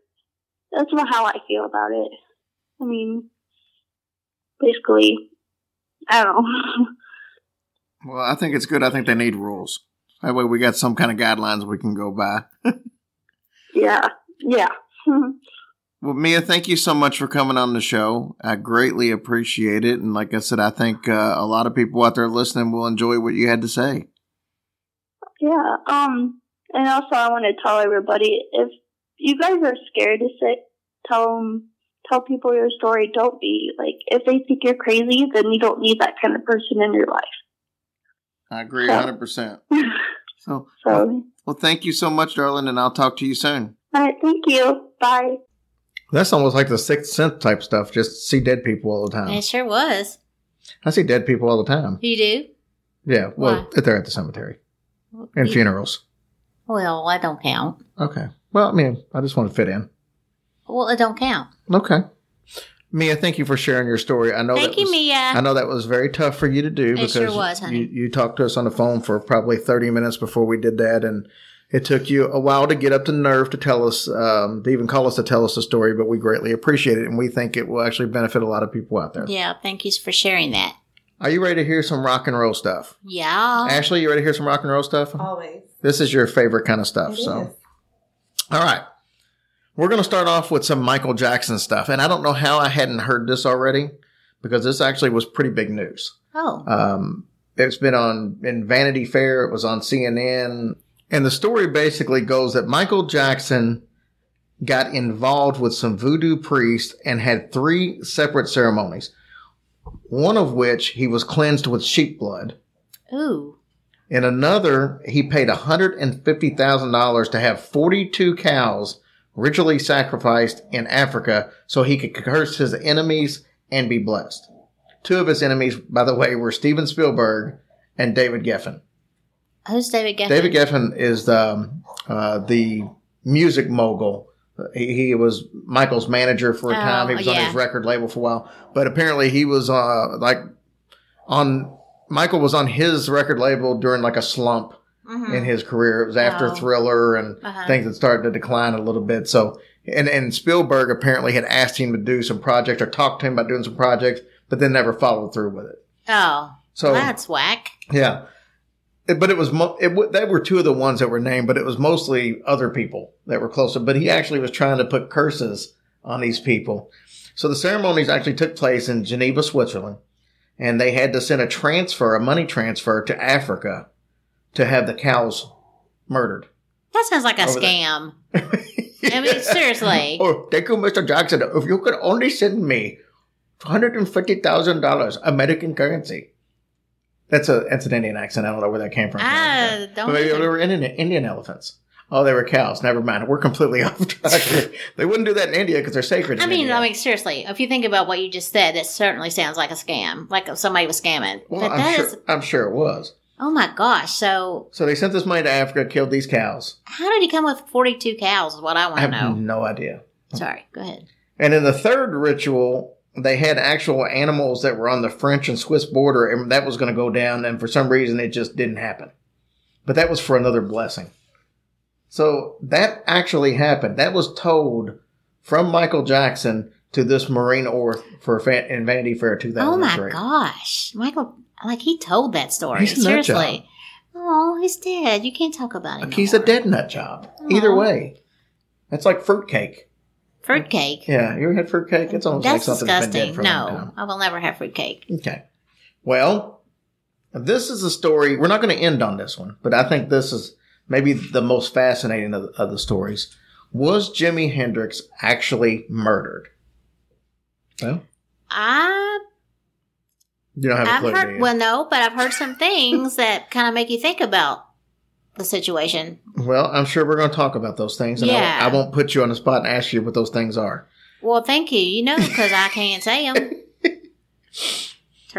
that's not how I feel about it. I mean, basically, I don't know. Well, I think it's good. I think they need rules. That way, we got some kind of guidelines we can go by. yeah, yeah. well, Mia, thank you so much for coming on the show. I greatly appreciate it. And like I said, I think uh, a lot of people out there listening will enjoy what you had to say. Yeah. Um, and also I want to tell everybody if you guys are scared to sit, tell them, tell people your story. Don't be like if they think you're crazy, then you don't need that kind of person in your life. I agree Yeah. 100%. So, So, well, thank you so much, darling, and I'll talk to you soon. all right, thank you. Bye. That's almost like the sixth sense type stuff. Just see dead people all the time. It sure was. I see dead people all the time. You do? Yeah, well, Why? if they're at the cemetery and funerals. Well, I don't count. Okay. Well, I mean, I just want to fit in. Well, it don't count. Okay. Mia, thank you for sharing your story. I know Thank that you, was, Mia. I know that was very tough for you to do It because sure was, you, you talked to us on the phone for probably 30 minutes before we did that. And it took you a while to get up the nerve to tell us, um, to even call us to tell us the story, but we greatly appreciate it. And we think it will actually benefit a lot of people out there. Yeah, thank you for sharing that. Are you ready to hear some rock and roll stuff? Yeah. Ashley, you ready to hear some rock and roll stuff? Always. This is your favorite kind of stuff. It so, is. all right. We're going to start off with some Michael Jackson stuff. And I don't know how I hadn't heard this already because this actually was pretty big news. Oh. Um, it's been on in Vanity Fair. It was on CNN. And the story basically goes that Michael Jackson got involved with some voodoo priests and had three separate ceremonies. One of which he was cleansed with sheep blood. Ooh. In another, he paid $150,000 to have 42 cows ritually sacrificed in Africa so he could curse his enemies and be blessed. Two of his enemies, by the way, were Steven Spielberg and David Geffen. Who's David Geffen? David Geffen is the, uh, the music mogul. He, he was Michael's manager for a Oh, time. He was on his record label for a while, but apparently he was uh, like on Michael was on his record label during like a slump Mhm. in his career. It was after Oh. Thriller and Uh-huh. things that started to decline a little bit. So, and, and Spielberg apparently had asked him to do some projects or talked to him about doing some projects, but then never followed through with it. Oh. So, that's whack. yeah. But it was, mo- it, w- they were two of the ones that were named, but it was mostly other people that were closer. But he actually was trying to put curses on these people. So the ceremonies actually took place in Geneva, Switzerland, and they had to send a transfer, a money transfer to Africa to have the cows murdered. That sounds like a scam. I mean, seriously. Oh, thank you, Mr. Jackson. If you could only send me $150,000 American currency. That's a that's an Indian accent. I don't know where that came from. Ah, don't But maybe they were Indian, Indian elephants. Oh, they were cows. Never mind. We're completely off track. here. they wouldn't do that in India because they're sacred. I in mean, India. I mean, seriously, if you think about what you just said, it certainly sounds like a scam, like somebody was scamming. well, but I'm that sure. is, I'm sure it was. oh my gosh. So, So they sent this money to Africa, killed these cows. how did he come with 42 cows? Is what I I want to know. no idea. Sorry, go ahead. And in the third ritual, they had actual animals that were on the French and Swiss border, and that was going to go down. And for some reason, it just didn't happen. But that was for another blessing. So that actually happened. That was told from Michael Jackson to this Maureen Orth for Fan- in Vanity Fair Oh my gosh. Michael, like he told that story. He's seriously. Oh, he's dead. You can't talk about him. Like he's no a dead nut job. Either way, that's like fruitcake. Fruitcake. Yeah, you ever had fruit cake? It's almost like That's something that's been dead disgusting. for a. No, I will never have fruit cake. Okay. Well, this is a story. We're not going to end on this one, but I think this is maybe the most fascinating of, of the stories. Was Jimi Hendrix actually murdered? Well, I you don't have a I've clue, heard well no, but I've heard some things that kind of make you think about the situation. Well, I'm sure we're going to talk about those things, and Yeah. I, I won't put you on the spot and ask you what those things are. Well, thank you. You know, because I can't say them.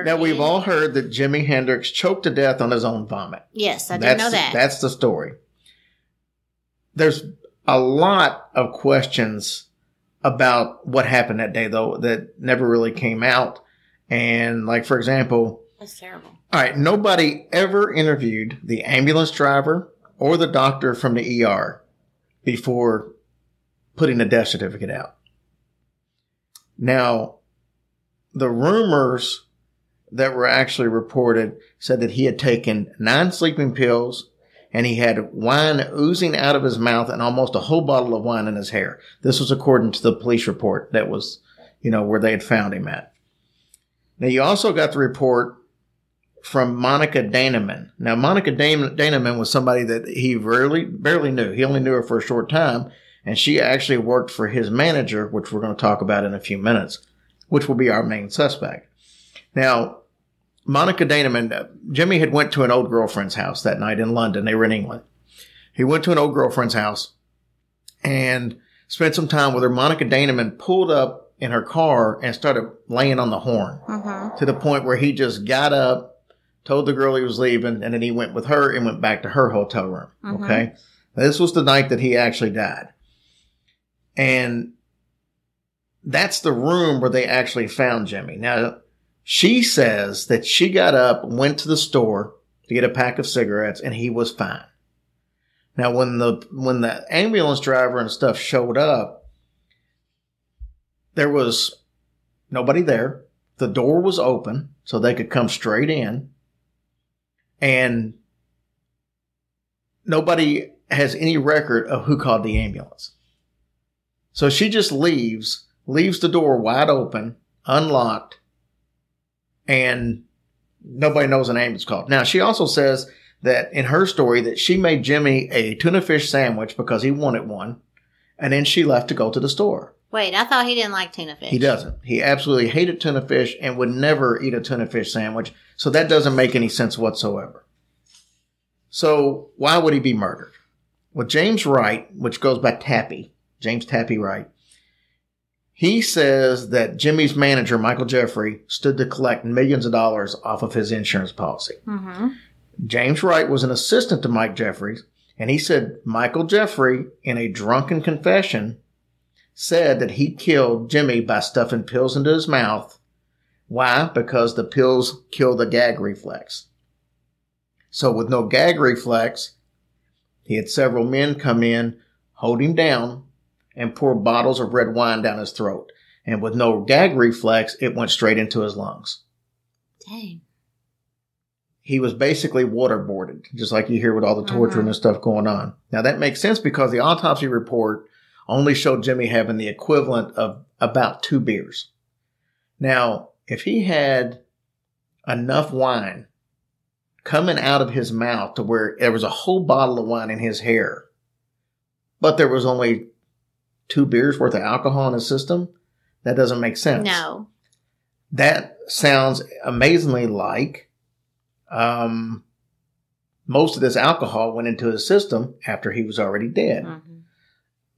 Now, we've all heard that Jimi Hendrix choked to death on his own vomit. Yes, I do know that. That's the story. There's a lot of questions about what happened that day, though, that never really came out. And, like, for example, That's terrible. All right, nobody ever interviewed the ambulance driver or the doctor from the ER before putting a death certificate out. Now, the rumors that were actually reported said that he had taken nine sleeping pills and he had wine oozing out of his mouth and almost a whole bottle of wine in his hair. This was according to the police report that was, you know, where they had found him at. Now, you also got the report from Monica Dannemann. Now, Monica Dan- Dannemann was somebody that he rarely, barely knew. He only knew her for a short time, and she actually worked for his manager, which we're going to talk about in a few minutes, which will be our main suspect. Now, Monica Dannemann, uh, Jimi had went to an old girlfriend's house that night in London. They were in England. He went to an old girlfriend's house and spent some time with her. Monica Dannemann pulled up in her car and started laying on the horn Mm-hmm. to the point where he just got up, told the girl he was leaving, and then he went with her and went back to her hotel room. Mhm. Okay. This was the night that he actually died. And that's the room where they actually found Jimi. Now, she says that she got up, went to the store to get a pack of cigarettes, and he was fine. Now, when the when the ambulance driver and stuff showed up, there was nobody there. The door was open so they could come straight in. And nobody has any record of who called the ambulance. So she just leaves, leaves the door wide open, unlocked, and nobody knows an ambulance called. Now, she also says that in her story that she made Jimi a tuna fish sandwich because he wanted one, and then she left to go to the store. Wait, I thought he didn't like tuna fish. He doesn't. He absolutely hated tuna fish and would never eat a tuna fish sandwich. So that doesn't make any sense whatsoever. So why would he be murdered? Well, James Wright, which goes by Tappy, James Tappy Wright, he says that Jimi's manager, Michael Jeffery, stood to collect millions of dollars off of his insurance policy. Mm-hmm. James Wright was an assistant to Mike Jeffries, and he said Michael Jeffery, in a drunken confession, said that he killed Jimi by stuffing pills into his mouth. Why? Because the pills kill the gag reflex. So, with no gag reflex, he had several men come in, hold him down, and pour bottles of red wine down his throat. And with no gag reflex, it went straight into his lungs Dang. he was basically waterboarded, just like you hear with all the torturing Mhm. and stuff going on. Now that makes sense because the autopsy report only showed Jimi having the equivalent of about two beers. Now, if he had enough wine coming out of his mouth to where there was a whole bottle of wine in his hair, but there was only two beers worth of alcohol in his system, that doesn't make sense No. that sounds amazingly like um, most of this alcohol went into his system after he was already dead. Mhm.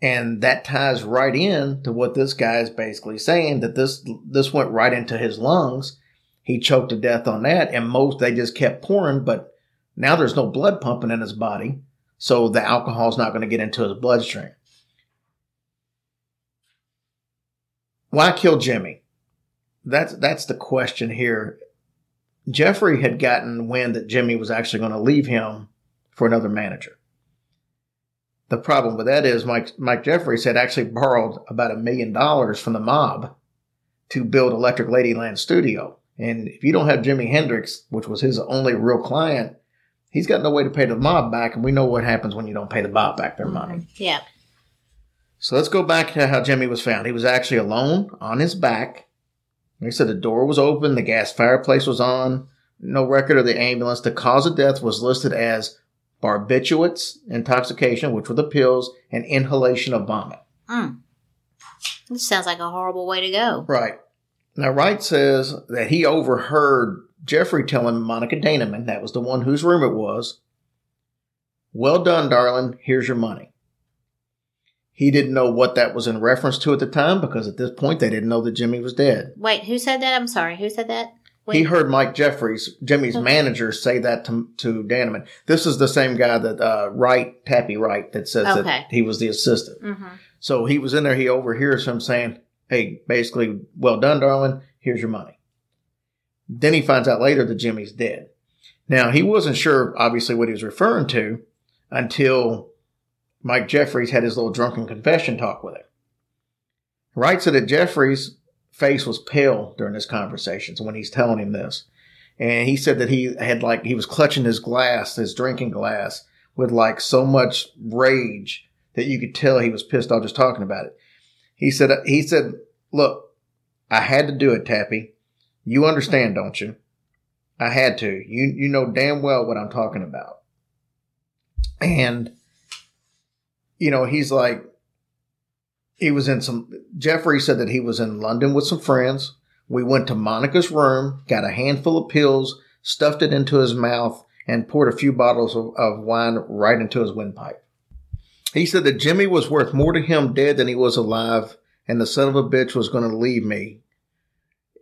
And that ties right in to what this guy is basically saying that this this went right into his lungs. He choked to death on that, and most they just kept pouring, but now there's no blood pumping in his body, so the alcohol's not going to get into his bloodstream. Why kill Jimi? That's that's the question here. Jeffery had gotten wind that Jimi was actually going to leave him for another manager. The problem with that is Mike Mike Jeffries had actually borrowed about a million dollars from the mob to build Electric Ladyland Studio. And if you don't have Jimi Hendrix, which was his only real client, he's got no way to pay the mob back, and we know what happens when you don't pay the mob back their money. Mm-hmm. Yeah. So let's go back to how Jimi was found. He was actually alone on his back. Like I said, the door was open, the gas fireplace was on, no record of the ambulance. The cause of death was listed as barbiturates, intoxication, which were the pills, and inhalation of vomit. Mm. This sounds like a horrible way to go. Right. Now, Wright says that he overheard Jeffery telling Monica Dannemann, that was the one whose room it was, Well done, darling, here's your money. He didn't know what that was in reference to at the time because at this point they didn't know that Jimi was dead. Wait, who said that? I'm sorry. Who said that? Wait. He heard Mike Jeffries, Jimi's Okay. manager, say that to, to Dannemann. This is the same guy that uh, Wright, Tappy Wright, that says Okay. that he was the assistant. hmm So he was in there. He overhears him saying, "Hey, basically, well done, darling. Here's your money." Then he finds out later that Jimi's dead. Now he wasn't sure, obviously, what he was referring to until Mike Jeffries had his little drunken confession talk with him. Wright said that Jeffries' face was pale during his conversations when he's telling him this, and he said that he had like he was clutching his glass, his drinking glass, with like so much rage that you could tell he was pissed off just talking about it. He said, uh, he said, look, I had to do it, Tappy. You understand, don't you? I had to. You, you know damn well what I'm talking about. And, you know, he's like, he was in some, Jeffery said that he was in London with some friends. We went to Monica's room, got a handful of pills, stuffed it into his mouth, and poured a few bottles of, of wine right into his windpipe. He said that Jimi was worth more to him dead than he was alive, and the son of a bitch was going to leave me.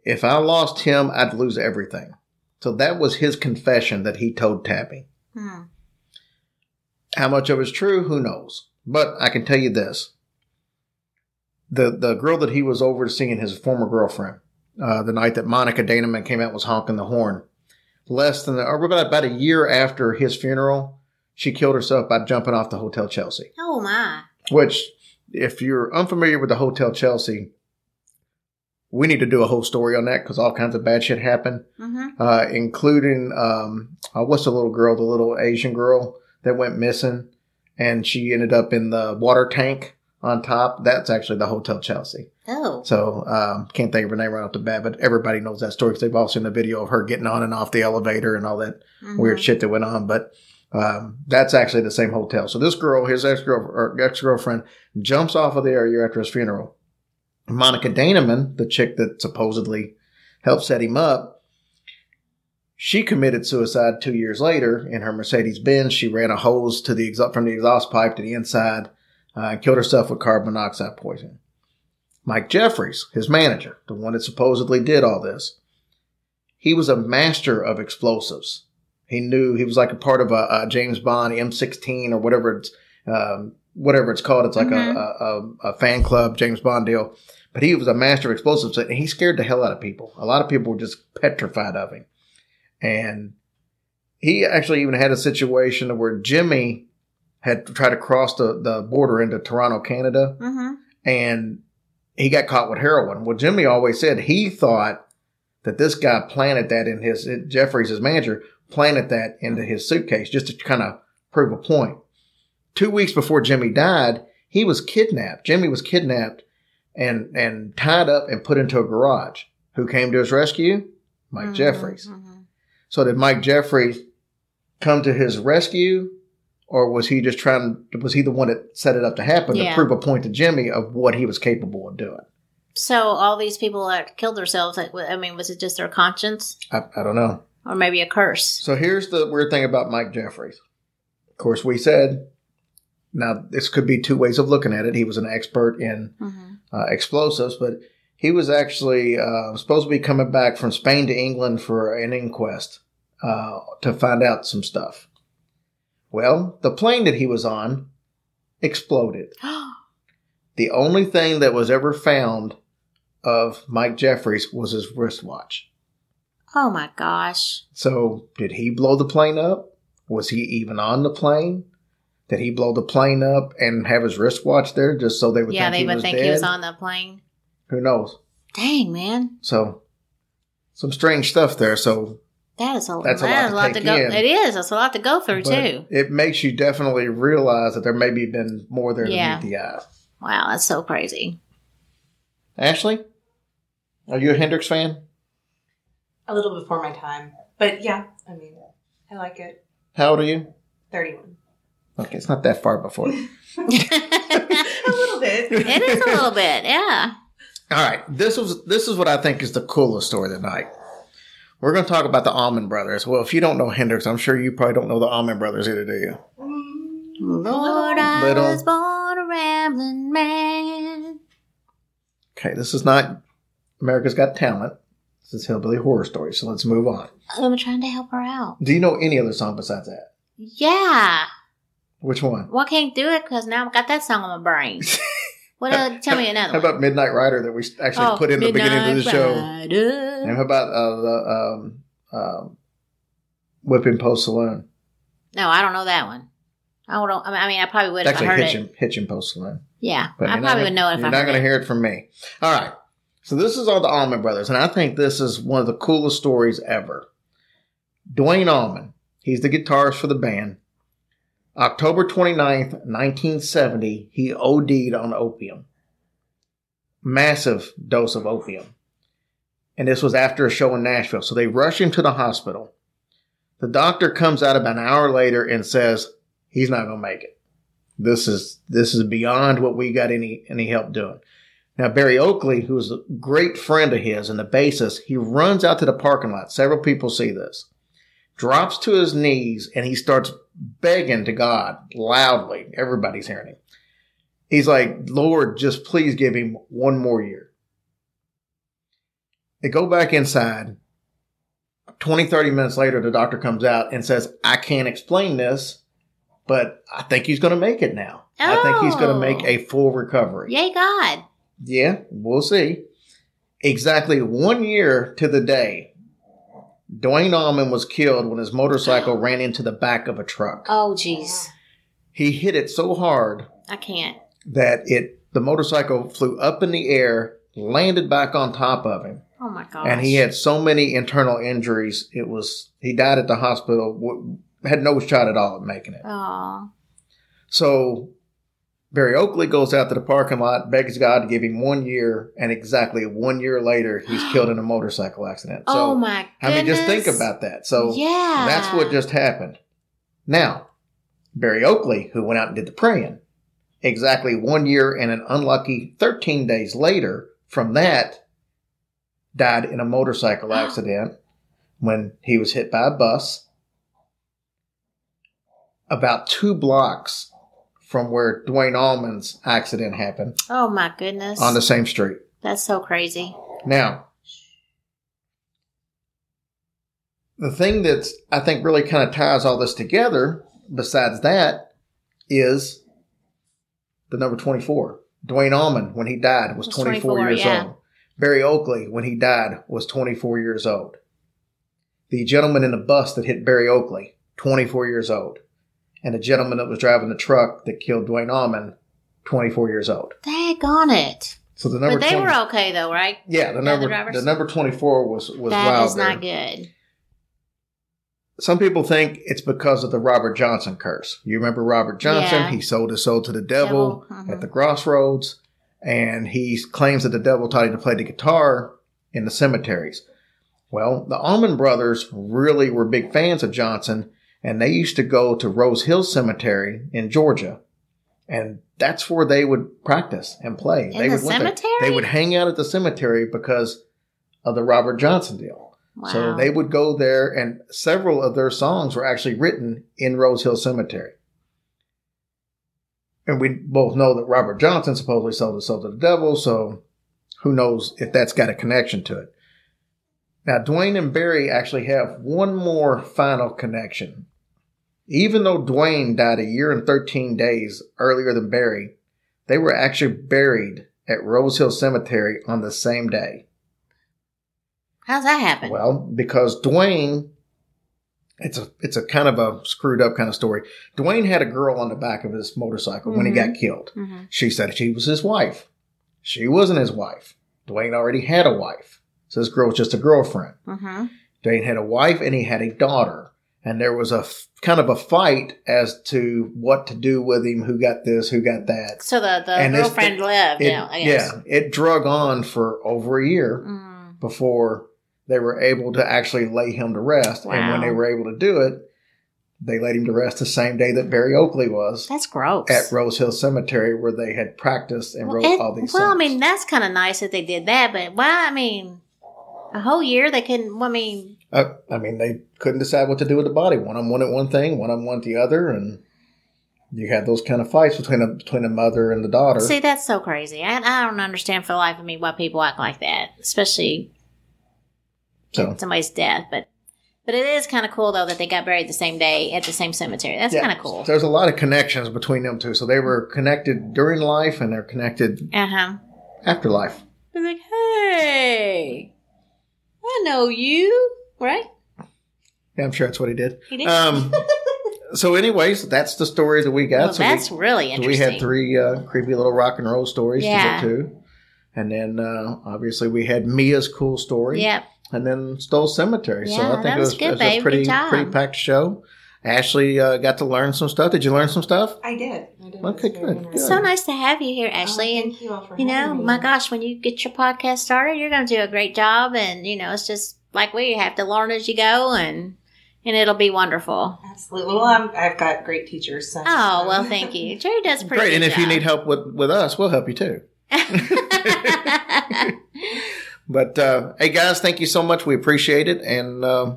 If I lost him, I'd lose everything. So that was his confession that he told Tappy. Hmm. How much of it's true, who knows? But I can tell you this: the the girl that he was over seeing his former girlfriend, uh, the night that Monica Dannemann came out was honking the horn, less than or about about a year after his funeral, she killed herself by jumping off the Hotel Chelsea. Oh my. Which, if you're unfamiliar with the Hotel Chelsea, we need to do a whole story on that because all kinds of bad shit happened, hmm uh, including um, uh, what's the little girl, the little Asian girl that went missing, and she ended up in the water tank on top. That's actually the Hotel Chelsea. Oh. So um, can't think of her name right off the bat, but everybody knows that story because they've all seen the video of her getting on and off the elevator and all that Mhm. weird shit that went on. But um, that's actually the same hotel. So this girl, his ex girl, ex girlfriend, jumps off of there a year after his funeral. Monica Dannemann, the chick that supposedly helped set him up, she committed suicide two years later in her Mercedes Benz. She ran a hose to the exhaust, from the exhaust pipe to the inside uh, and killed herself with carbon monoxide poisoning. Mike Jeffries, his manager, the one that supposedly did all this, he was a master of explosives. He knew he was like a part of a, a James Bond MI6 or whatever it's um, whatever it's called. It's like Mhm. a, a, a fan club James Bond deal. But he was a master of explosives, and he scared the hell out of people. A lot of people were just petrified of him. And he actually even had a situation where Jimi had tried to cross the, the border into Toronto, Canada, hmm and he got caught with heroin. Well, Jimi always said he thought that this guy planted that in his Jeffries, his manager, planted that into his suitcase just to kind of prove a point. Two weeks before Jimi died, he was kidnapped. Jimi was kidnapped and and tied up and put into a garage. Who came to his rescue? Mike Jeffries. Mhm. So did Mike Jeffries come to his rescue, or was he just trying? Was he the one that set it up to happen Yeah. to prove a point to Jimi of what he was capable of doing? So all these people that killed themselves, like, I mean, was it just their conscience? I, I don't know. or maybe a curse. So here's the weird thing about Mike Jeffries. Of course, we said now this could be two ways of looking at it. He was an expert in hmm uh, explosives, but he was actually uh, supposed to be coming back from Spain to England for an inquest uh, to find out some stuff. Well, the plane that he was on exploded. The only thing that was ever found of Mike Jeffries was his wristwatch. oh my gosh. So, did he blow the plane up? Was he even on the plane? Did he blow the plane up and have his wristwatch there just so they would Yeah, think they he would think dead? he was on the plane. Who knows? Dang, man. So, some strange stuff there. So, That is a, That's a that lot is to to go. take in. It is. That's a lot to go through, but too. it makes you definitely realize that there maybe been more there Yeah. to meet the eye. Wow, that's so crazy. Ashley, are you a Hendrix fan? A little before my time. But yeah, I mean, I like it. How old are you? 31. Okay, it's not that far before. it A little bit. is a little bit, yeah. All right, this was this is what I think is the coolest story tonight. We're going to talk about the Allman Brothers. Well, if you don't know Hendrix, I'm sure you probably don't know the Allman Brothers either, do you? Lord, I Little- was born a rambling man. Okay, this is not America's Got Talent. This is Hillbilly Horror Story. So let's move on. I'm trying to help her out. Do you know any other song besides that? Yeah. Which one? Well, I can't do it because now I've got that song on my brain. What? Uh, tell me another How one. about Midnight Rider that we actually Oh, put in the beginning of the Midnight show? Rider. And how about uh, the um, um, Whipping Post Saloon? No, I don't know that one. I don't. I mean, I, probably would It's if I actually heard Hitchin, it. Hitchin Post Saloon. Yeah, But I you're probably would know it if You're I not going to hear it from me. All right. So this is all the Allman Brothers, and I think this is one of the coolest stories ever. Duane Allman, he's the guitarist for the band. October 29th, 1970, he OD'd on opium. Massive dose of opium. And this was after a show in Nashville. So they rush him to the hospital. The doctor comes out about an hour later and says, he's not going to make it. This is this is beyond what we got any any help doing. Now Berry Oakley, who is a great friend of his and the bassist, he runs out to the parking lot. Several people see this. Drops to his knees and he starts begging to God loudly. Everybody's hearing him. He's like, Lord, just please give him one more year. They go back inside. 20, 30 minutes later, the doctor comes out and says, I can't explain this, but I think he's going to make it now. I think he's going to Oh. make a full recovery. Yay, God! Yeah, we'll see. Exactly one year to the day, Duane Allman was killed when his motorcycle ran into the back of a truck. Oh, jeez, He hit it so hard I can't. that it the motorcycle flew up in the air, landed back on top of him, Oh my gosh. and he had so many internal injuries. It was he died at the hospital. Had no shot at all at making it. Oh, So Berry Oakley goes out to the parking lot, begs God to give him one year, and exactly one year later, he's killed in a motorcycle accident. Oh so, oh my goodness. I mean, just think about that. So, yeah, that's what just happened. Now, Berry Oakley, who went out and did the praying, exactly one year and an unlucky 13 days later from that, died in a motorcycle oh. accident when he was hit by a bus about two blocks from where Duane Allman's accident happened Oh my goodness. on the same street. That's so crazy. Now, the thing that's I think really kind of ties all this together, besides that, is the number 24. Duane Allman, when he died, was Was 24, 24, years yeah. old. Berry Oakley, when he died, was 24 years old. The gentleman in the bus that hit Berry Oakley, 24 years old. And the gentleman that was driving the truck that killed Duane Allman, 24 years old. Daggone it. So the number But they 20 were okay though, right? yeah, the other number the number twenty four was was That wild. is not good. Some people think it's because of the Robert Johnson curse. You remember Robert Johnson? Yeah. He sold his soul to the devil, Devil, mhm. at the crossroads, and he claims that the devil taught him to play the guitar in the cemeteries. Well, the Allman Brothers really were big fans of Johnson, and they used to go to Rose Hill Cemetery in Georgia, and that's where they would practice and play. In they the would cemetery? They would hang out at the cemetery because of the Robert Johnson deal. So they would go there, and several of their songs were actually written in Rose Hill Cemetery. And we both know that Robert Johnson supposedly sold his soul to the devil, so who knows if that's got a connection to it. Now, Duane and Berry actually have one more final connection. Even though Duane died a year and 13 days earlier than Berry, they were actually buried at Rose Hill Cemetery on the same day. How's that happen? Well, because Duane, it's a it's a kind of a screwed up kind of story. Duane had a girl on the back of his motorcycle when he got killed. hmm She said she was his wife. She wasn't his wife. Duane already had a wife, so this girl was just a girlfriend. hmm Duane had a wife and he had a daughter, and there was a f- kind of a fight as to what to do with him, who got this, who got that. So the, the And this- girlfriend lived, It- you know, I guess. yeah, it drug on for over a year. Mm. before they were able to actually lay him to rest. And when they were able to do it, they laid him to rest the same day that Berry Oakley was That's gross. at Rose Hill Cemetery, where they had practiced and Well, wrote it- all these well, I mean, that's kind of nice that they did that, but why? I mean, a whole year they couldn't. I mean, Uh, I mean, they couldn't decide what to do with the body. One of them wanted one thing, one of them wanted the other, and you had those kind of fights between the between the mother and the daughter. see, that's so crazy. I, I don't understand for the life of me why people act like that, especially so somebody's death. But but it is kind of cool though that they got buried the same day at the same cemetery. That's yeah, kind of cool. There's a lot of connections between them two. So they were connected during life, and they're connected Uh huh. after life. They're like, hey, I know you, right? Yeah, I'm sure that's what he did. He did. Um, so, anyways, that's the story that we got. well, so that's we, really so interesting. we had three uh, creepy little rock and roll stories Yeah. to get to. And then uh, obviously we had Mia's cool story. Yep. And then Stoll Cemetery. so I think that it was good, it was a pretty pretty packed show. Ashley uh, got to learn some stuff. Did you learn some stuff? I did. I did. Okay, It's very good, It's so nice to have you here, Oh, Ashley. and thank you all for You know, me. my gosh, when you get your podcast started, you're going to do a great job, and you know, it's just like we have to learn as you go, and and it'll be wonderful. Absolutely. Well, I'm, I've got great teachers. So, Oh well, thank you. Jerry does a pretty Great. And if you need help with, with us, we'll help you too. But uh, hey, guys, thank you so much. We appreciate it, and uh,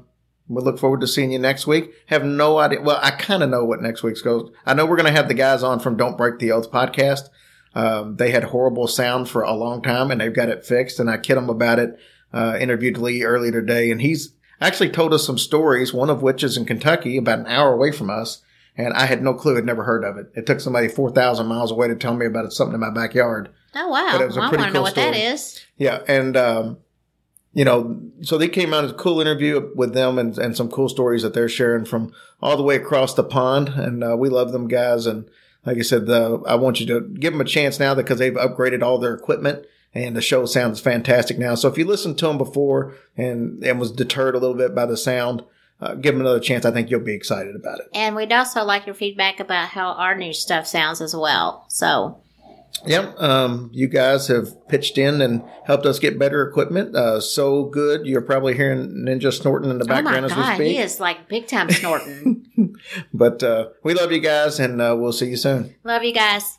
we look forward to seeing you next week. Have no idea. Well, I kind of know what next week's goes. I know we're going to have the guys on from Don't Break the Oath podcast. Um, they had horrible sound for a long time, and they've got it fixed. And I kid them about it. Uh, interviewed Lee earlier today, and he's actually told us some stories. One of which is in Kentucky, about an hour away from us. And I had no clue, had never heard of it. It took somebody 4,000 miles away to tell me about it, something in my backyard. oh wow, But it was a well, I want to know what that story. is. Yeah, and um, you know, so they came out as a cool interview with them and, and some cool stories that they're sharing from all the way across the pond, and uh, we love them guys. And like I said, I want you to give them a chance now because they've upgraded all their equipment. And the show sounds fantastic now. So if you listened to them before and, and was deterred a little bit by the sound, uh, give them another chance. I think you'll be excited about it. And we'd also like your feedback about how our new stuff sounds as well. So Yep. Um, you guys have pitched in and helped us get better equipment. Uh, so good. You're probably hearing Ninja snorting in the oh my background as we speak. he is like big time snorting. But uh, we love you guys, and uh, we'll see you soon. Love you guys.